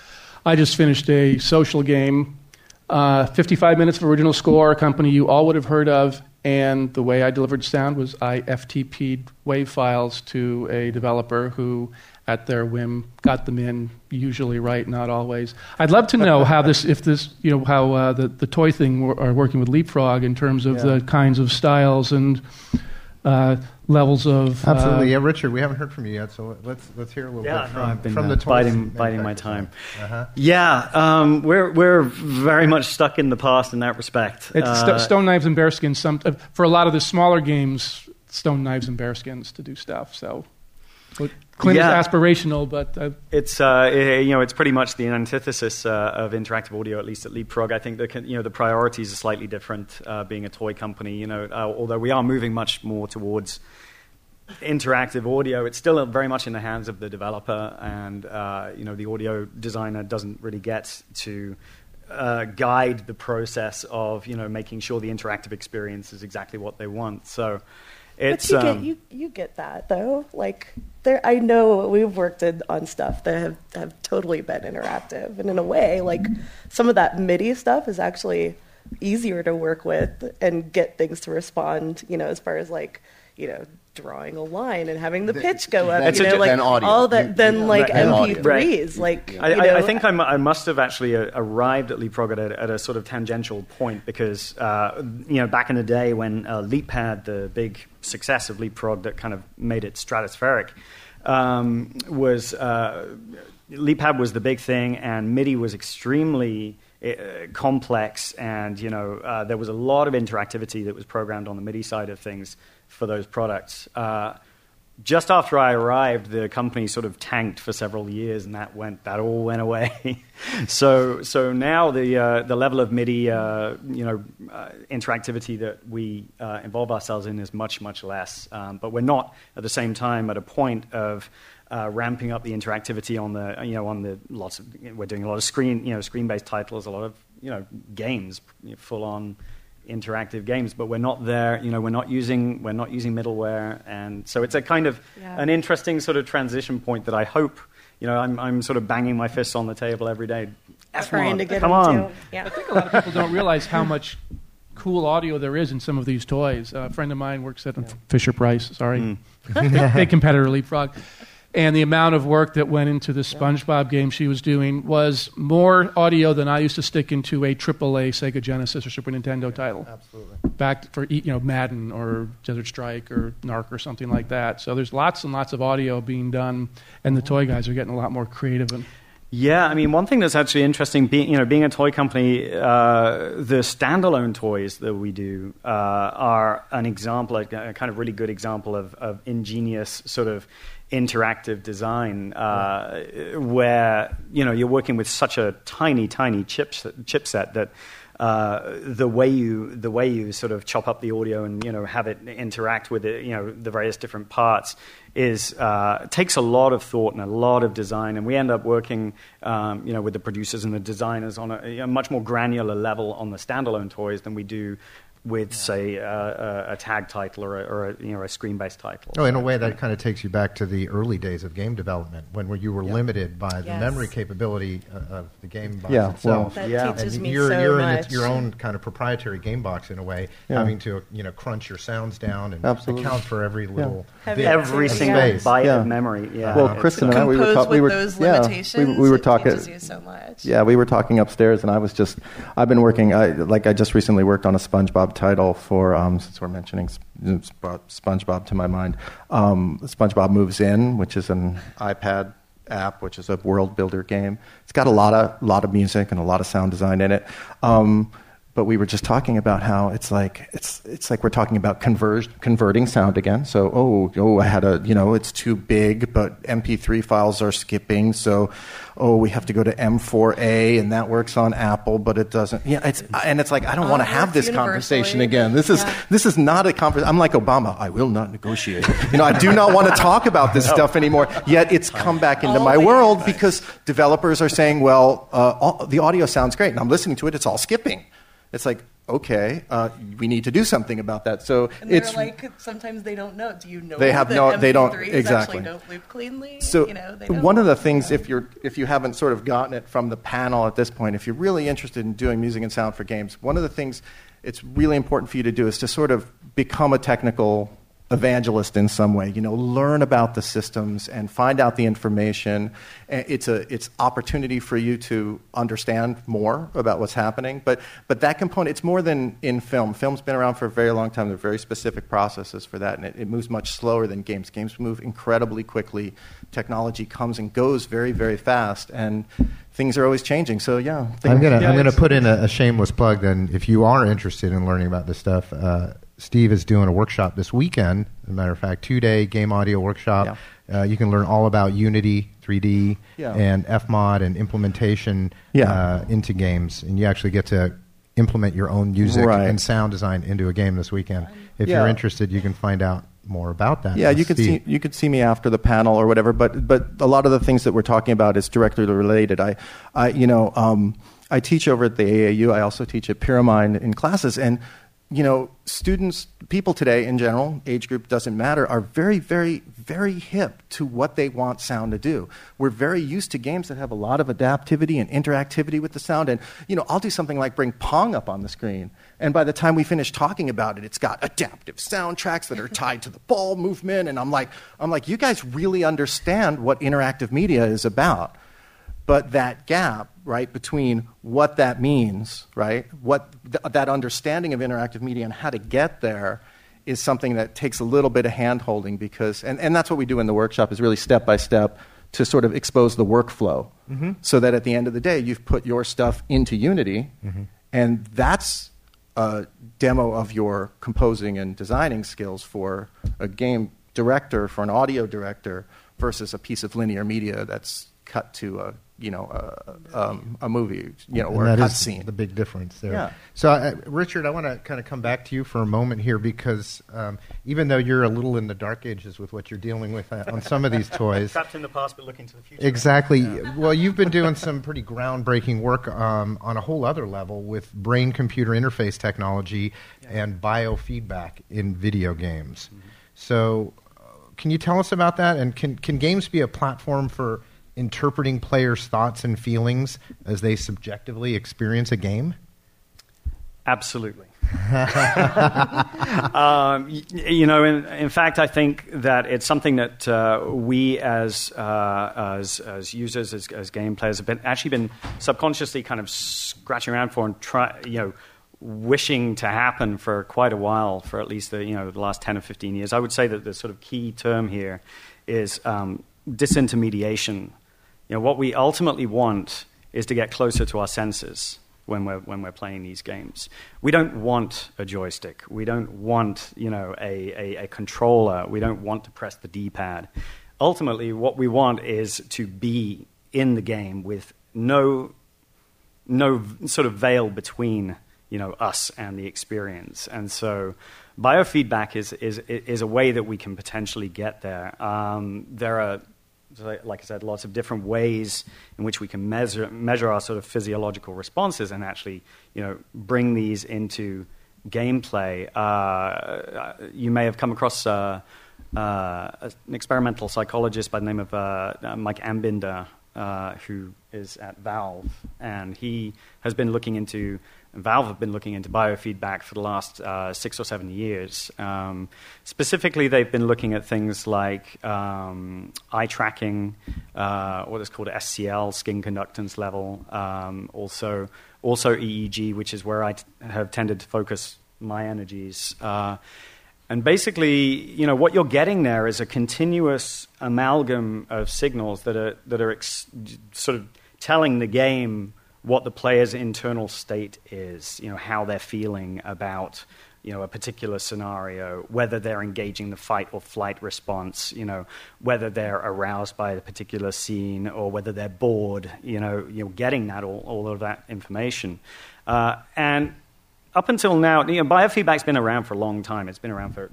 I just finished a social game uh, 55 minutes of original score, a company you all would have heard of, and the way I delivered sound was I FTP'd WAV files to a developer who, at their whim, got them in, usually right, not always. I'd love to know how this, if this, you know, how uh, the, the toy thing are working with Leapfrog in terms of yeah. the kinds of styles and uh, levels of. uh, Absolutely, yeah, Richard. We haven't heard from you yet, so let's let's hear a little Yeah, bit from, I've been from uh, the toys biding, biding my time. Uh-huh. Yeah, um, we're we're very much stuck in the past in that respect. It's Uh, sto- stone knives and bearskins. Some uh, for a lot of the smaller games, stone knives and bearskins to do stuff. So, but Clint Yeah. is aspirational, but uh, It's uh, you know it's pretty much the antithesis uh, of interactive audio, at least at Leapfrog. I think the you know the priorities are slightly different. Uh, being a toy company, you know, uh, although we are moving much more towards interactive audio, it's still very much in the hands of the developer, and uh, you know the audio designer doesn't really get to. Uh, guide the process of you know making sure the interactive experience is exactly what they want. So, it's but you um, get you, you get that though. Like there, I know we've worked in, on stuff that have, have totally been interactive, and in a way, like some of that MIDI stuff is actually easier to work with and get things to respond. You know, as far as like you know drawing a line and having the Th- pitch go up. that's you know, di- like audio. all that You- than like than. MP3s. Like I, you I, I think I'm, I must have actually uh, arrived at Leapfrog at a, at a sort of tangential point because, uh, you know, back in the day when uh, Leap had the big success of Leapfrog that kind of made it stratospheric, um, was uh, LeapPad was the big thing, and MIDI was extremely uh, complex, and you know uh, there was a lot of interactivity that was programmed on the MIDI side of things for those products. Uh, just after I arrived, the company sort of tanked for several years, and that went that all went away. so so now the uh, the level of MIDI uh, you know uh, interactivity that we uh, involve ourselves in is much much less. Um, but we're not at the same time at a point of uh, ramping up the interactivity on the you know on the lots of we're doing a lot of screen you know screen based titles, a lot of you know games, you know, full on interactive games, but we're not there. You know, we're not using we're not using middleware, and so it's a kind of Yeah. an interesting sort of transition point that I hope. You know, I'm I'm sort of banging my fists on the table every day. F trying to get come on. to- Yeah. I think a lot of people don't realize how much cool audio there is in some of these toys. a friend of mine works at Fisher Price. Sorry, big, big competitor Leapfrog. And the amount of work that went into the SpongeBob game she was doing was more audio than I used to stick into a AAA Sega Genesis or Super Nintendo title. Absolutely. Back for you know Madden or Desert Strike or Narc or something like that. So there's lots and lots of audio being done, and the toy guys are getting a lot more creative. And Yeah, I mean, one thing that's actually interesting, being you know, being a toy company, uh, the standalone toys that we do uh, are an example, a kind of really good example of, of ingenious sort of interactive design, uh, where you know you're working with such a tiny, tiny chips, chipset that. Uh, the way you the way you sort of chop up the audio and you know have it interact with it, you know the various different parts is uh, takes a lot of thought and a lot of design, and we end up working, um, you know, with the producers and the designers on a, a much more granular level on the standalone toys than we do with, say, uh, a, a tag title or a, or a you know a screen-based title. Oh, in a way, that kind of takes you back to the early days of game development when you were limited by the Yes. memory capability uh, of the game box Yeah, itself. That Yeah. teaches and me you're, so you're in much. its, your own kind of proprietary game box in a way, Yeah. having to you know crunch your sounds down and Absolutely. account for every little Having bit Every of single space. byte Yeah. of memory. Yeah. Well, It's, Kristin and I, we were, Compose we were those yeah, we, limitations, we were talking. so much. Yeah, we were talking upstairs, and I was just, I've been working, I, like, I just recently worked on a SpongeBob title for, um, since we're mentioning Sp- Sp- SpongeBob to my mind, um, SpongeBob Moves In, which is an iPad app, which is a world builder game. It's got a lot of, lot of music and a lot of sound design in it. Um, but we were just talking about how it's like it's it's like we're talking about converge, converting sound again. So oh oh I had a you know it's too big, but MP3 files are skipping. So oh we have to go to M4A and that works on Apple, but it doesn't. Yeah, it's and it's like I don't want to have this conversation again. This is Yeah. this is not a conversation. I'm like Obama. I will not negotiate. you know I do not want to talk about this stuff anymore. Yet it's come back into my Always. world because developers are saying, well, uh, all, the audio sounds great, and I'm listening to it. It's all skipping. It's like, okay, uh, we need to do something about that. So And they're it's like, sometimes they don't know. Do you know They have no- they don't- MP3s exactly. don't loop cleanly? so you know, they one of the things if you're if you haven't sort of gotten it from the panel at this point, if you're really interested in doing music and sound for games, one of the things it's really important for you to do is to sort of become a technical evangelist in some way. You know, learn about the systems and find out the information. It's a it's opportunity for you to understand more about what's happening. But but that component, it's more than in film. Film's been around for a very long time. There are very specific processes for that, and it, it moves much slower than games. Games move incredibly quickly. Technology comes and goes very very fast, and things are always changing. So yeah, I'm gonna Yeah, I'm gonna put in a, a shameless plug. Then, if you are interested in learning about this stuff, uh, Steve is doing a workshop this weekend. As a matter of fact, two day game audio workshop. Uh, you can learn all about Unity 3D Yeah. and FMOD and implementation Yeah. uh, into games, and you actually get to implement your own music Right. and sound design into a game this weekend. If Yeah. you're interested, you can find out more about that. Yeah, you could see you could see me after the panel or whatever. But but a lot of the things that we're talking about is directly related. I, I you know um, I teach over at the AAU. I also teach at Pyramind in classes, and you know students, people today in general, age group doesn't matter, are very very very hip to what they want sound to do. We're very used to games that have a lot of adaptivity and interactivity with the sound. And you know I'll do something like bring Pong up on the screen. And by the time we finish talking about it, it's got adaptive soundtracks that are tied to the ball movement. And I'm like, I'm like, you guys really understand what interactive media is about. But that gap, right, between what that means, right, what th- that understanding of interactive media and how to get there is something that takes a little bit of hand holding because, and, and that's what we do in the workshop is really step by step to sort of expose the workflow mm-hmm. so that at the end of the day, you've put your stuff into Unity mm-hmm. and that's a demo of your composing and designing skills for a game director, for an audio director, versus a piece of linear media that's cut to a you know a, um, a movie, you know, And or a that is cutscene. The big difference there. Yeah. So, uh, Richard, I want to kind of come back to you for a moment here because um, even though you're a little in the dark ages with what you're dealing with uh, on some of these toys, Trapped in the past, but looking to the future. Exactly. Well, you've been doing some pretty groundbreaking work um, on a whole other level with brain computer interface technology and biofeedback in video games. So, uh, can you tell us about that? And can, can games be a platform for interpreting players' thoughts and feelings as they subjectively experience a game? Absolutely. um, y- you know, in, in fact, I think that it's something that uh, we as, uh, as, as users, as, as game players, have been, actually been subconsciously kind of scratching around for and try, you know, wishing to happen for quite a while, for at least the, you know, the last 10 or 15 years. I would say that the sort of key term here is um, disintermediation. You know, what we ultimately want is to get closer to our senses when we're, when we're playing these games. We don't want a joystick. We don't want, you know, a, a, a controller. We don't want to press the D-pad. Ultimately, what we want is to be in the game with no, no sort of veil between, you know, us and the experience. And so biofeedback is, is, is a way that we can potentially get there. Um, there are like I said, lots of different ways in which we can measure, measure our sort of physiological responses and actually, you know, bring these into gameplay. Uh, you may have come across uh, uh, an experimental psychologist by the name of uh, uh, Mike Ambinder, uh, who is at Valve, and he has been looking into Valve have been looking into biofeedback for the last uh, six or seven years. Um, specifically, they've been looking at things like um, eye tracking, uh, what is called SCL, skin conductance level, um, also also EEG, which is where I t- have tended to focus my energies. Uh, and basically, you know, what you're getting there is a continuous amalgam of signals that are that are ex- sort of telling the game what the player's internal state is, you know, how they're feeling about, you know, a particular scenario, whether they're engaging the fight or flight response, you know, whether they're aroused by a particular scene or whether they're bored, you know, you know getting that all, all of that information. Uh, and up until now, you know, biofeedback's been around for a long time. It's been around for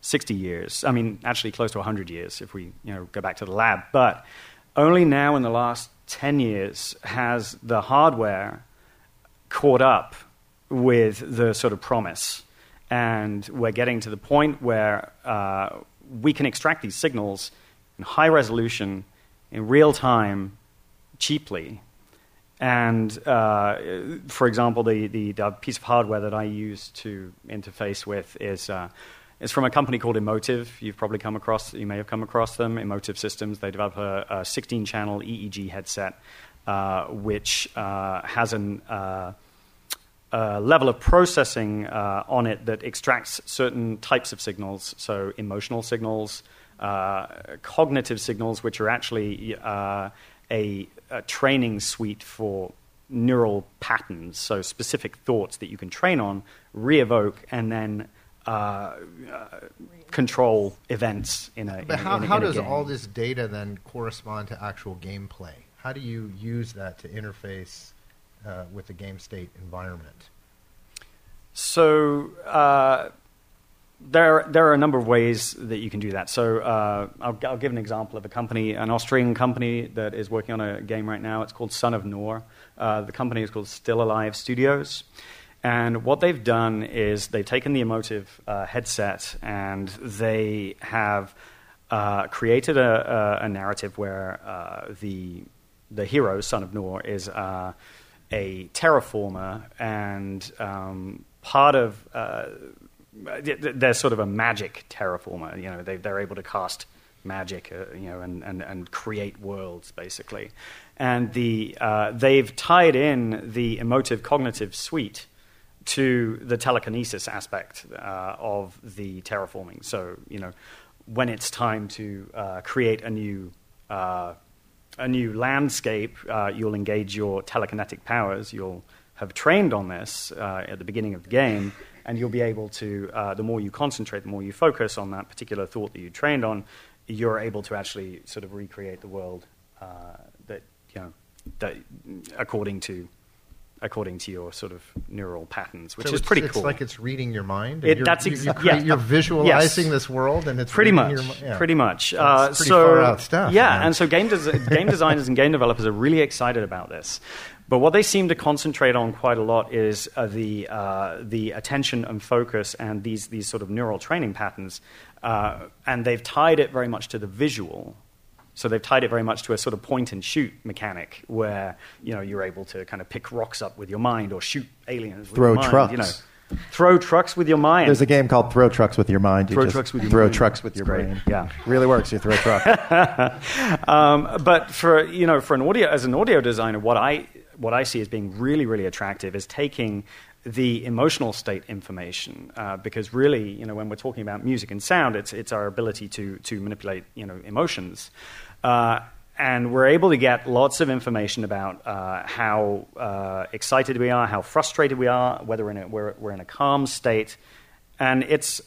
60 years. I mean, actually close to 100 years if we, you know, go back to the lab. But only now in the last 10 years has the hardware caught up with the sort of promise. And we're getting to the point where uh, we can extract these signals in high resolution, in real time, cheaply. And uh, for example, the, the, the piece of hardware that I use to interface with is uh, It's from a company called Emotiv. You've probably come across, you may have come across them. Emotiv Systems. They develop a, a 16-channel EEG headset, uh, which uh, has an uh, uh, level of processing uh, on it that extracts certain types of signals, so emotional signals, uh, cognitive signals, which are actually uh, a, a, training suite for neural patterns, so specific thoughts that you can train on, re evoke, and then uh, control events in a. But in, how, in, how in does all this data then correspond to actual gameplay? How do you use that to interface uh, with the game state environment? So uh, there, there are a number of ways that you can do that. So uh, I'll, I'll, give an example of a company, an Australian company that is working on a game right now. It's called Son of Nor. Uh, the company is called Still Alive Studios. And what they've done is they've taken the Emotiv uh, headset and they have uh, created a, a, a, narrative where uh, the, the hero, Son of Nor, is a terraformer and um, part of uh, they're sort of a magic terraformer. You know, they, they're able to cast magic, uh, you know, and, and, and create worlds basically. And the uh, they've tied in the Emotiv cognitive suite to the telekinesis aspect uh, of the terraforming. So you know, when it's time to uh, create a new uh, a new landscape, uh, you'll engage your telekinetic powers. You'll have trained on this uh, at the beginning of the game, and you'll be able to, uh, the more you concentrate, the more you focus on that particular thought that you trained on, you're able to actually sort of recreate the world that, you know, that according to according to your sort of neural patterns, which so is pretty it's cool. It's like it's reading your mind. It, you're, that's you, exactly. you Yeah. You're visualizing Yes. this world, and it's pretty much. Your, yeah. Pretty much. Uh, pretty so far out stuff. yeah, man. and so game des- game designers and game developers are really excited about this. But what they seem to concentrate on quite a lot is uh, the uh, the attention and focus and these these sort of neural training patterns, uh, and they've tied it very much to the visual. So they've tied it very much to a sort of point and shoot mechanic, where you know you're able to kind of pick rocks up with your mind or shoot aliens with Throw your mind. trucks. You know, throw trucks with your mind. There's a game called Throw Trucks with Your Mind. You Throw trucks with your throw mind. trucks with your great. brain. Yeah. really works. You throw a truck. Um, but for you know, for an audio as an audio designer, what I what I see as being really really attractive is taking the emotional state information uh, because really you know when we're talking about music and sound, it's it's our ability to to manipulate you know emotions. Uh, and we're able to get lots of information about uh, how uh, excited we are, how frustrated we are, whether in a, we're, we're in a calm state, and it's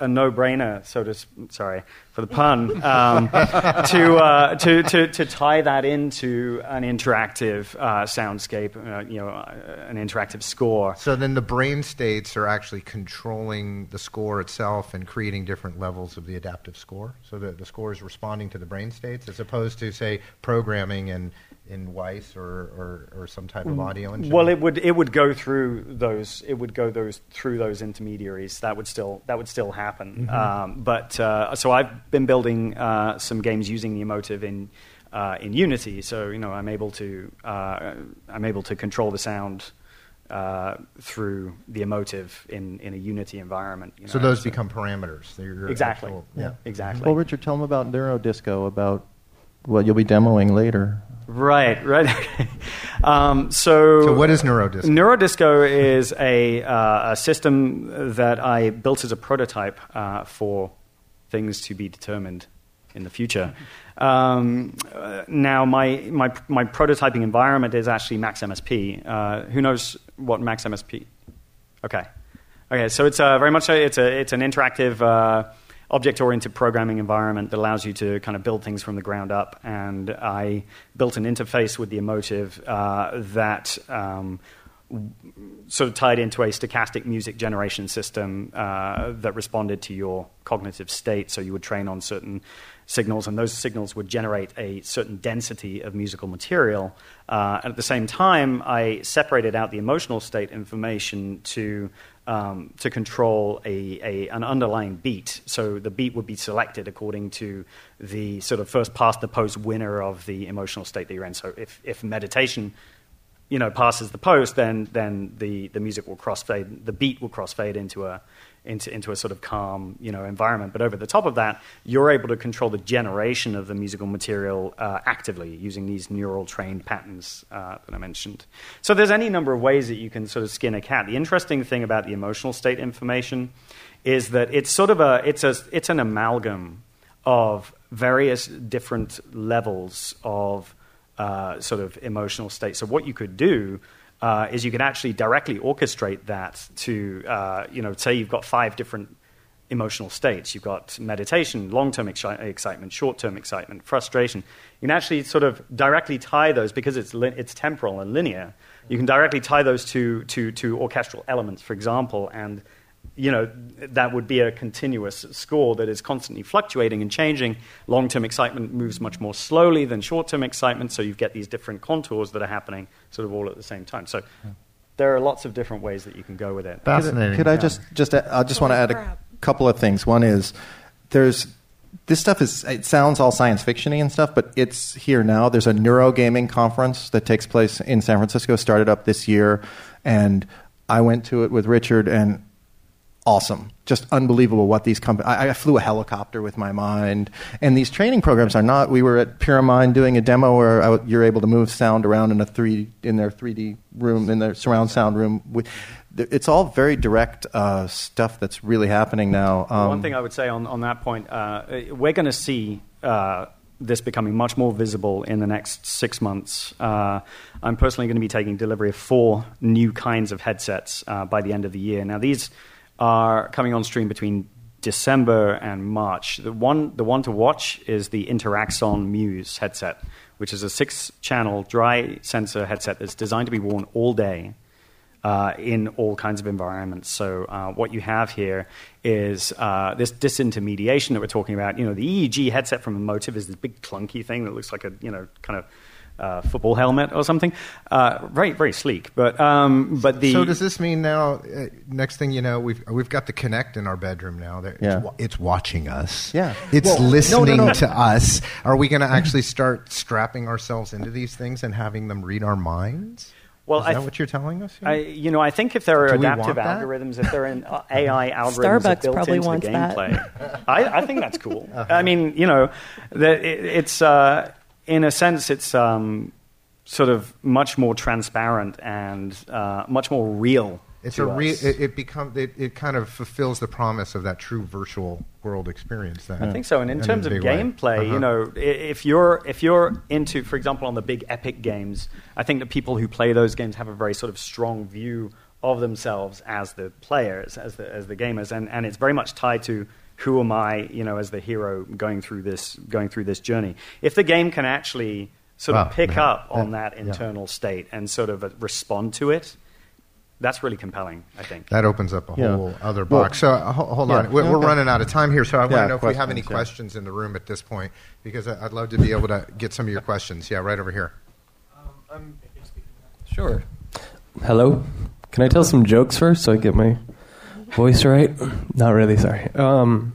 a no-brainer, so to sorry for the pun, um, to, uh, to, to, to tie that into an interactive uh, soundscape, uh, you know, uh, an interactive score. So then the brain states are actually controlling the score itself and creating different levels of the adaptive score. So the, the score is responding to the brain states as opposed to, say, programming in, in Wwise or, or, or some type of audio engine. Well, it would it would go through those it would go those through those intermediaries. That would still that would still happen. Um, but uh, so I've been building uh, some games using the Emotiv in uh, in Unity. So you know I'm able to uh, I'm able to control the sound. Uh, through the Emotiv in, in a Unity environment, you know, so those become parameters. They're exactly, actual- yeah, exactly. well, Richard, tell them about Neurodisco, about what you'll be demoing later. Right, right. um, so, So what is Neurodisco? Neurodisco is a, uh, a system that I built as a prototype uh, for things to be determined in the future. Um, uh, now, my, my, my prototyping environment is actually Max MSP. Uh, who knows what Max MSP? Okay. Okay, so it's uh, very much a, it's, a, it's an interactive uh, object-oriented programming environment that allows you to kind of build things from the ground up. And I built an interface with the Emotiv uh, that um, sort of tied into a stochastic music generation system uh, that responded to your cognitive state. So you would train on certain signals, and those signals would generate a certain density of musical material. Uh, and at the same time, I separated out the emotional state information to um, to control a, a, an underlying beat. So the beat would be selected according to the sort of first past the post winner of the emotional state that you're in. So if, if meditation you know, passes the post, then, then the, the music will crossfade, the beat will crossfade into a, into, into a sort of calm you know, environment. But over the top of that, you're able to control the generation of the musical material uh, actively using these neural trained patterns uh, that I mentioned. So there's any number of ways that you can sort of skin a cat. The interesting thing about the emotional state information is that it's sort of a, it's, a, it's an amalgam of various different levels of uh, sort of emotional state. So what you could do uh, is you could actually directly orchestrate that to, uh, you know, say you've got five different emotional states. You've got meditation, long-term exci- excitement, short-term excitement, frustration. You can actually sort of directly tie those because it's, li- it's temporal and linear. You can directly tie those to, to, to orchestral elements, for example, and you know, that would be a continuous score that is constantly fluctuating and changing. Long term excitement moves much more slowly than short term excitement, so you get these different contours that are happening sort of all at the same time. So there are lots of different ways that you can go with it. Fascinating. Could I just just I just want to add a couple of things. One is there's this stuff is it sounds all science fictiony and stuff, but it's here now. There's a neurogaming conference that takes place in San Francisco, started up this year, and I went to it with Richard and awesome. Just unbelievable what these companies. I, I flew a helicopter with my mind, and these training programs are not. We were at Pyramind doing a demo where I, you're able to move sound around in a three in their 3D room in their surround sound room. It's all very direct uh, stuff that's really happening now. Um, One thing I would say on, on that point, uh, we're going to see uh, this becoming much more visible in the next six months. Uh, I'm personally going to be taking delivery of four new kinds of headsets uh, by the end of the year. Now, these are coming on stream between December and March. The one, the one to watch is the Interaxon Muse headset, which is a six channel dry sensor headset that's designed to be worn all day uh, in all kinds of environments. So uh, what you have here is uh, this disintermediation that we're talking about. You know, the EEG headset from Emotiv is this big clunky thing that looks like a you know kind of uh, football helmet or something. Uh, very very sleek, but um, but the so does this mean now? Uh, next thing you know, we've we've got the Kinect in our bedroom now. That Yeah. it's, it's watching us. Yeah. it's Well, no, no, listening no. to us. Are we going to actually start strapping ourselves into these things and having them read our minds? Well, is I that th- what you're telling us? here? I, you know, I think if there are Do adaptive want that? algorithms, if there are in, AI algorithms Starbucks built probably into wants the that. gameplay, I, I think that's cool. Uh-huh. I mean, you know, that it, it's uh, in a sense, it's um, sort of much more transparent and uh, much more real. It's a re- us. it, it become it, it kind of fulfills the promise of that true virtual world experience. Then I think so. And in terms of gameplay, Uh-huh. you know, if you're if you're into, for example, on the big epic games, I think that people who play those games have a very sort of strong view of themselves as the players, as the as the gamers, and and it's very much tied to who am I, you know, as the hero going through this going through this journey. If the game can actually sort of Wow, pick man. up on That- that yeah. internal state and sort of uh, respond to it, that's really compelling. I think. That opens up a Yeah. whole other Well, box. so uh, ho- hold yeah. on, we're, we're Okay. running out of time here. So I want Yeah, to know if we have any questions, yeah. in the room at this point, because I- I'd love to be able to get some of your questions. Yeah, right over here. Sure. Hello. Can I tell some jokes first so I get my voice right? Not really. Sorry. Um,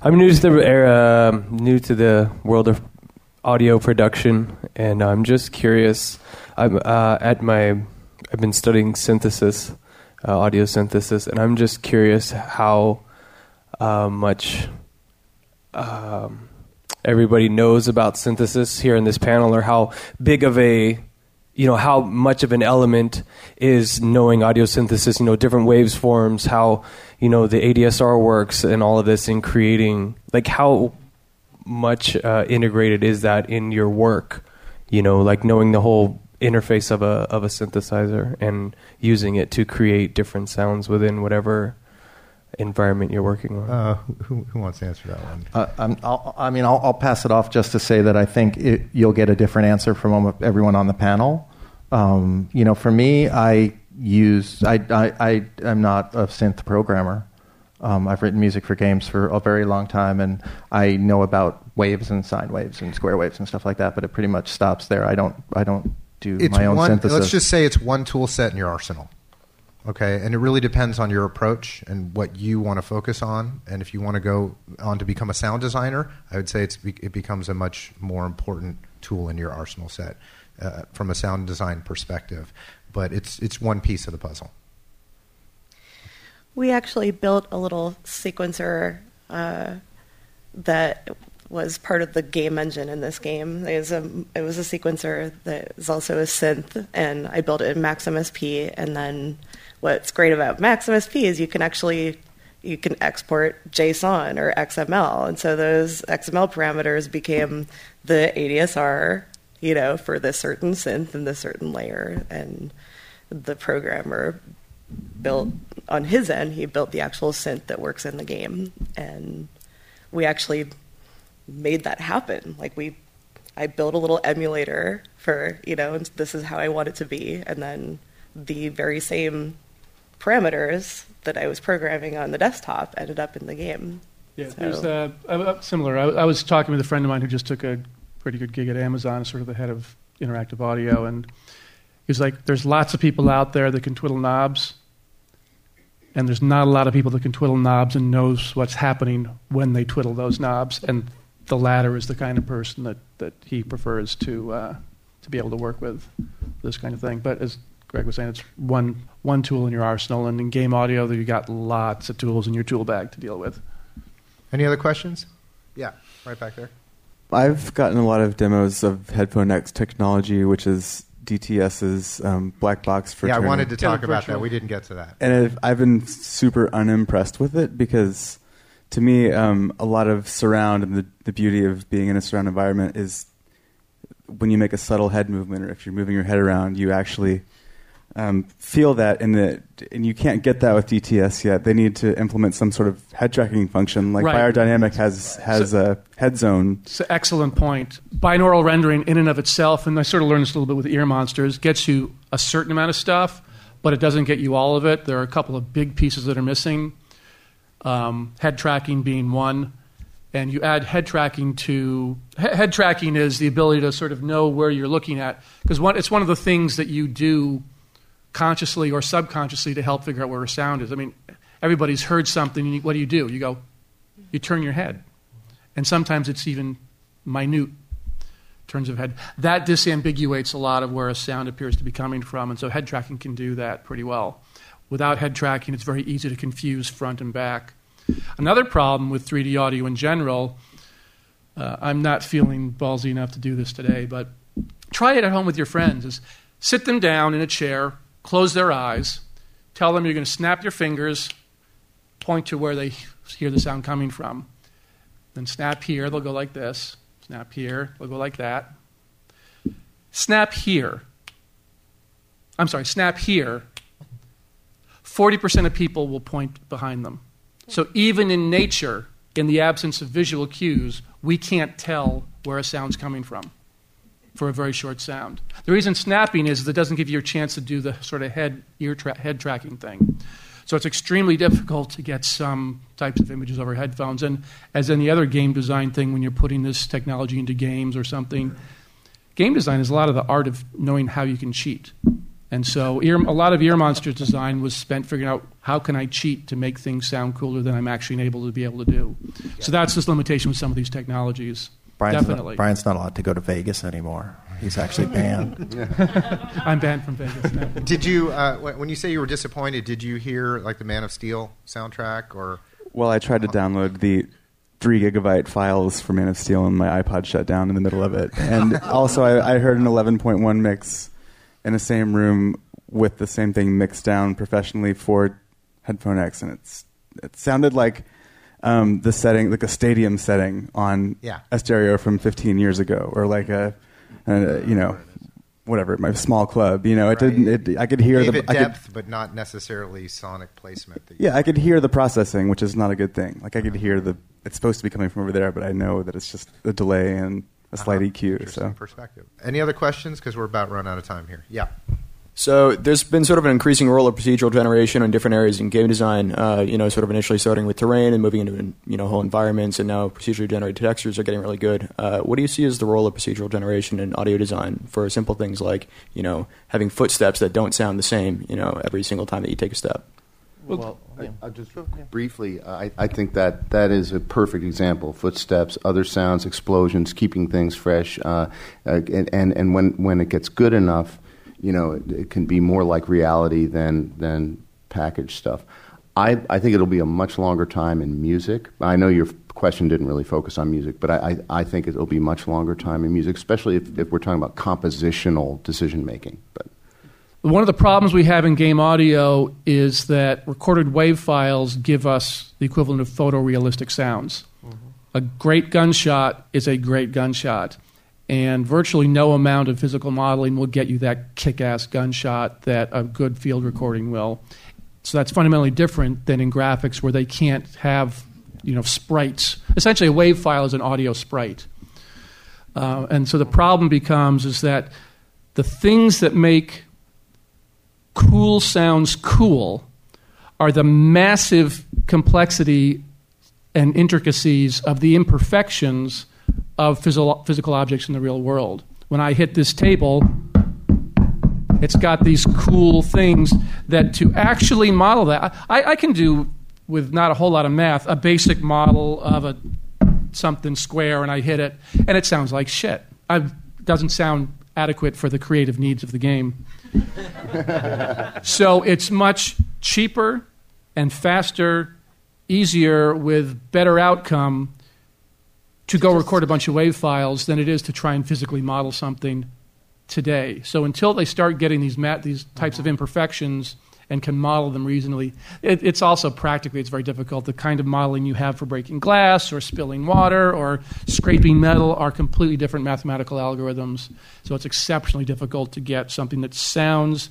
I'm new to the era, new to the world of audio production, and I'm just curious. I'm uh, at my. I've been studying synthesis, uh, audio synthesis, and I'm just curious how uh, much um, everybody knows about synthesis here in this panel, or how big of a you know how much of an element is knowing audio synthesis you know different waves forms how you know the adsr works and all of this in creating like how much uh, integrated is that in your work? You know like knowing the whole interface of a of a synthesizer and using it to create different sounds within whatever environment you're working on Uh, who, who wants to answer that one? Uh, I'm, I'll, I mean, I'll, I'll pass it off just to say that I think it, you'll get a different answer from everyone on the panel. Um, you know, for me, I use I, I, I am not a synth programmer. Um, I've written music for games for a very long time, and I know about waves and sine waves and square waves and stuff like that. But it pretty much stops there. I don't I don't do It's my own one. synthesis. Let's just say it's one tool set in your arsenal. Okay, and it really depends on your approach and what you want to focus on. And if you want to go on to become a sound designer, I would say it's, it becomes a much more important tool in your arsenal set uh, from a sound design perspective. But it's it's one piece of the puzzle. We actually built a little sequencer uh, that was part of the game engine in this game. It was, a, it was a sequencer that is also a synth, and I built it in Max MSP. And then what's great about Max MSP is you can actually you can export JSON or XML, and so those XML parameters became the ADSR, you know, for this certain synth and this certain layer, and the programmer built on his end, he built the actual synth that works in the game, and we actually made that happen. Like we, I built a little emulator for you know, and this is how I want it to be, and then the very same parameters that I was programming on the desktop ended up in the game. Yeah, So- there's uh, uh, similar. I, I was talking with a friend of mine who just took a pretty good gig at Amazon, sort of the head of interactive audio, and he was like, "There's lots of people out there that can twiddle knobs, and there's not a lot of people that can twiddle knobs and knows what's happening when they twiddle those knobs." And the latter is the kind of person that, that he prefers to uh, to be able to work with this kind of thing. But as Greg was saying, it's one one tool in your arsenal, and in game audio, you got lots of tools in your tool bag to deal with. Any other questions? Yeah, right back there. I've gotten a lot of demos of Headphone X technology, which is DTS's um, black box for yeah, I wanted to talk the about that. We didn't get to that. and I've, I've been super unimpressed with it because to me um, a lot of surround and the, the beauty of being in a surround environment is when you make a subtle head movement or if you're moving your head around you actually um, feel that in the and you can't get that with DTS yet they need to implement some sort of head tracking function like Right. Biodynamic has has a head zone It's an excellent point. Binaural rendering, in and of itself, and I sort of learned this a little bit with Ear Monsters, gets you a certain amount of stuff, but it doesn't get you all of it. There are a couple of big pieces that are missing. Um, head tracking being one, and you add head tracking to he- head tracking is the ability to sort of know where you're looking at because one, it's one of the things that you do consciously or subconsciously to help figure out where a sound is. I mean, everybody's heard something. And you, what do you do? You go, you turn your head, and sometimes it's even minute turns of head. That disambiguates a lot of where a sound appears to be coming from, and so head tracking can do that pretty well. Without head tracking, it's very easy to confuse front and back. Another problem with 3D audio in general, uh, I'm not feeling ballsy enough to do this today, but try it at home with your friends. Is sit them down in a chair, close their eyes, tell them you're going to snap your fingers, point to where they hear the sound coming from. Then snap here, they'll go like this. Snap here, they'll go like that. Snap here. I'm sorry, snap here. 40% of people will point behind them. So even in nature, in the absence of visual cues, we can't tell where a sound's coming from for a very short sound. The reason snapping is that it doesn't give you a chance to do the sort of head ear tra- head tracking thing. So it's extremely difficult to get some types of images over headphones. And as any other game design thing, when you're putting this technology into games or something, game design is a lot of the art of knowing how you can cheat. And so ear, a lot of Ear Monsters design was spent figuring out how can I cheat to make things sound cooler than I'm actually able to be able to do. So that's this limitation with some of these technologies. Brian's Definitely. Not, Brian's not allowed to go to Vegas anymore. He's actually banned. I'm banned from Vegas now. Did you, uh, when when you say you were disappointed, did you hear like the Man of Steel soundtrack or? Well, I tried to download the three gigabyte files for Man of Steel, and my iPod shut down in the middle of it. And also, I, I heard an 11.1 mix in the same room with the same thing mixed down professionally for Headphone X, and it's it sounded like um, the setting, like a stadium setting on Yeah. a stereo from 15 years ago, or like a, a you know. Whatever, my small club, you know, it Right. didn't. It, I could hear the I could- depth, but not necessarily sonic placement. That yeah, I could hear the processing, which is not a good thing. Like I could hear the it's supposed to be coming from over there, but I know that it's just a delay and a slight Uh-huh. EQ. So perspective. Any other questions? Because we're about run out of time here. Yeah. So there's been sort of an increasing role of procedural generation in different areas in game design. Uh, you know, sort of initially starting with terrain and moving into you know whole environments, and now procedurally generated textures are getting really good. Uh, what do you see as the role of procedural generation in audio design for simple things like you know having footsteps that don't sound the same you know every single time that you take a step? Well, I, I'll just briefly, I, I think that that is a perfect example. Footsteps, other sounds, explosions, keeping things fresh, uh, uh, and, and and when when it gets good enough, you know, it, it can be more like reality than than packaged stuff. I, I think it'll be a much longer time in music. I know your question didn't really focus on music, but I, I, I think it'll be much longer time in music, especially if, if we're talking about compositional decision making. But One of the problems we have in game audio is that recorded wave files give us the equivalent of photorealistic sounds. Mm-hmm. A great gunshot is a great gunshot, and virtually no amount of physical modeling will get you that kick ass gunshot that a good field recording will. So that's fundamentally different than in graphics where they can't have you know, sprites. Essentially, a wave file is an audio sprite. Uh, and so the problem becomes is that the things that make cool sounds cool are the massive complexity and intricacies of the imperfections of physical, physical objects in the real world. When I hit this table, it's got these cool things that to actually model that, I, I can do with not a whole lot of math a basic model of a something square and I hit it, and it sounds like shit. It doesn't sound adequate for the creative needs of the game. so it's much cheaper and faster, easier, with better outcome to go record a bunch of wave files than it is to try and physically model something today. So until they start getting these mat- these types of imperfections and can model them reasonably, it, it's also practically it's very difficult. The kind of modeling you have for breaking glass or spilling water or scraping metal are completely different mathematical algorithms. So it's exceptionally difficult to get something that sounds.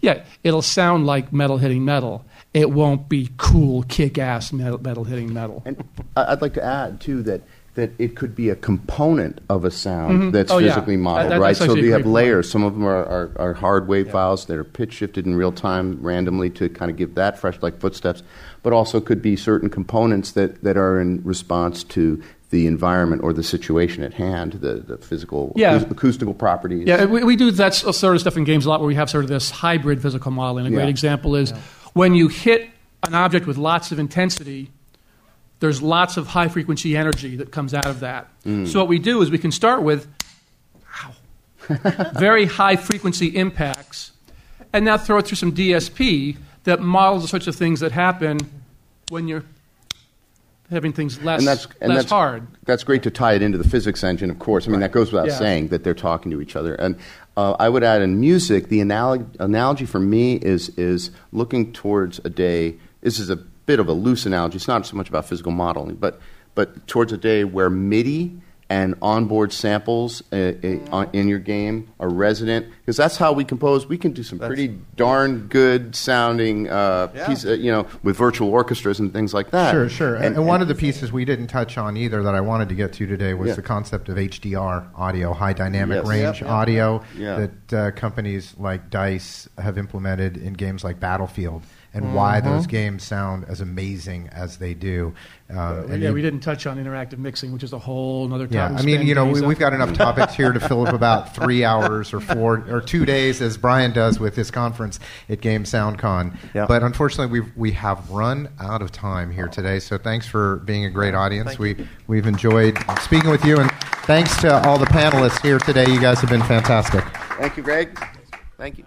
Yeah, it'll sound like metal hitting metal. It won't be cool, kick-ass metal, metal hitting metal. And I'd like to add too that that it could be a component of a sound Mhm. that's Oh, yeah. physically modeled, That- right? So you have great point. layers. Some of them are, are, are hard wave files that are pitch shifted in real time randomly to kind of give that fresh, like footsteps, but also could be certain components that, that are in response to the environment or the situation at hand, the, the physical, Yeah. acoustical properties. Yeah, we, we do that sort of stuff in games a lot where we have sort of this hybrid physical modeling. A great example is when you hit an object with lots of intensity, there's lots of high frequency energy that comes out of that. Mm. So what we do is we can start with ow, very high frequency impacts and now throw it through some DSP that models the sorts of things that happen when you're having things less, and that's, and less that's, hard. That's great to tie it into the physics engine, of course. I mean, that goes without Yeah. saying that they're talking to each other. And uh, I would add in music, the analog- analogy for me is, is looking towards a day. This is a bit of a loose analogy. It's not so much about physical modeling, but, but towards a day where MIDI and onboard samples uh, uh, in your game are resident, because that's how we compose. We can do some pretty darn good sounding uh, Yeah. piece, uh, you know, with virtual orchestras and things like that. Sure, sure. And, And, one of the pieces we didn't touch on either that I wanted to get to today was Yeah. the concept of HDR audio, high dynamic Yes. range Yep, yep. audio Yeah. that uh, companies like Dice have implemented in games like Battlefield, and why mm-hmm. those games sound as amazing as they do. Uh, and yeah, you- we didn't touch on interactive mixing, which is a whole other topic. yeah, I mean, you know, we, we've got enough topics here to fill up about three hours or four or two days, as Brian does with his conference at GameSoundCon. Yeah. But unfortunately, we we have run out of time here today. So thanks for being a great audience. we we've enjoyed speaking with you, and thanks to all the panelists here today. You guys have been fantastic. Thank you, Greg. Thank you.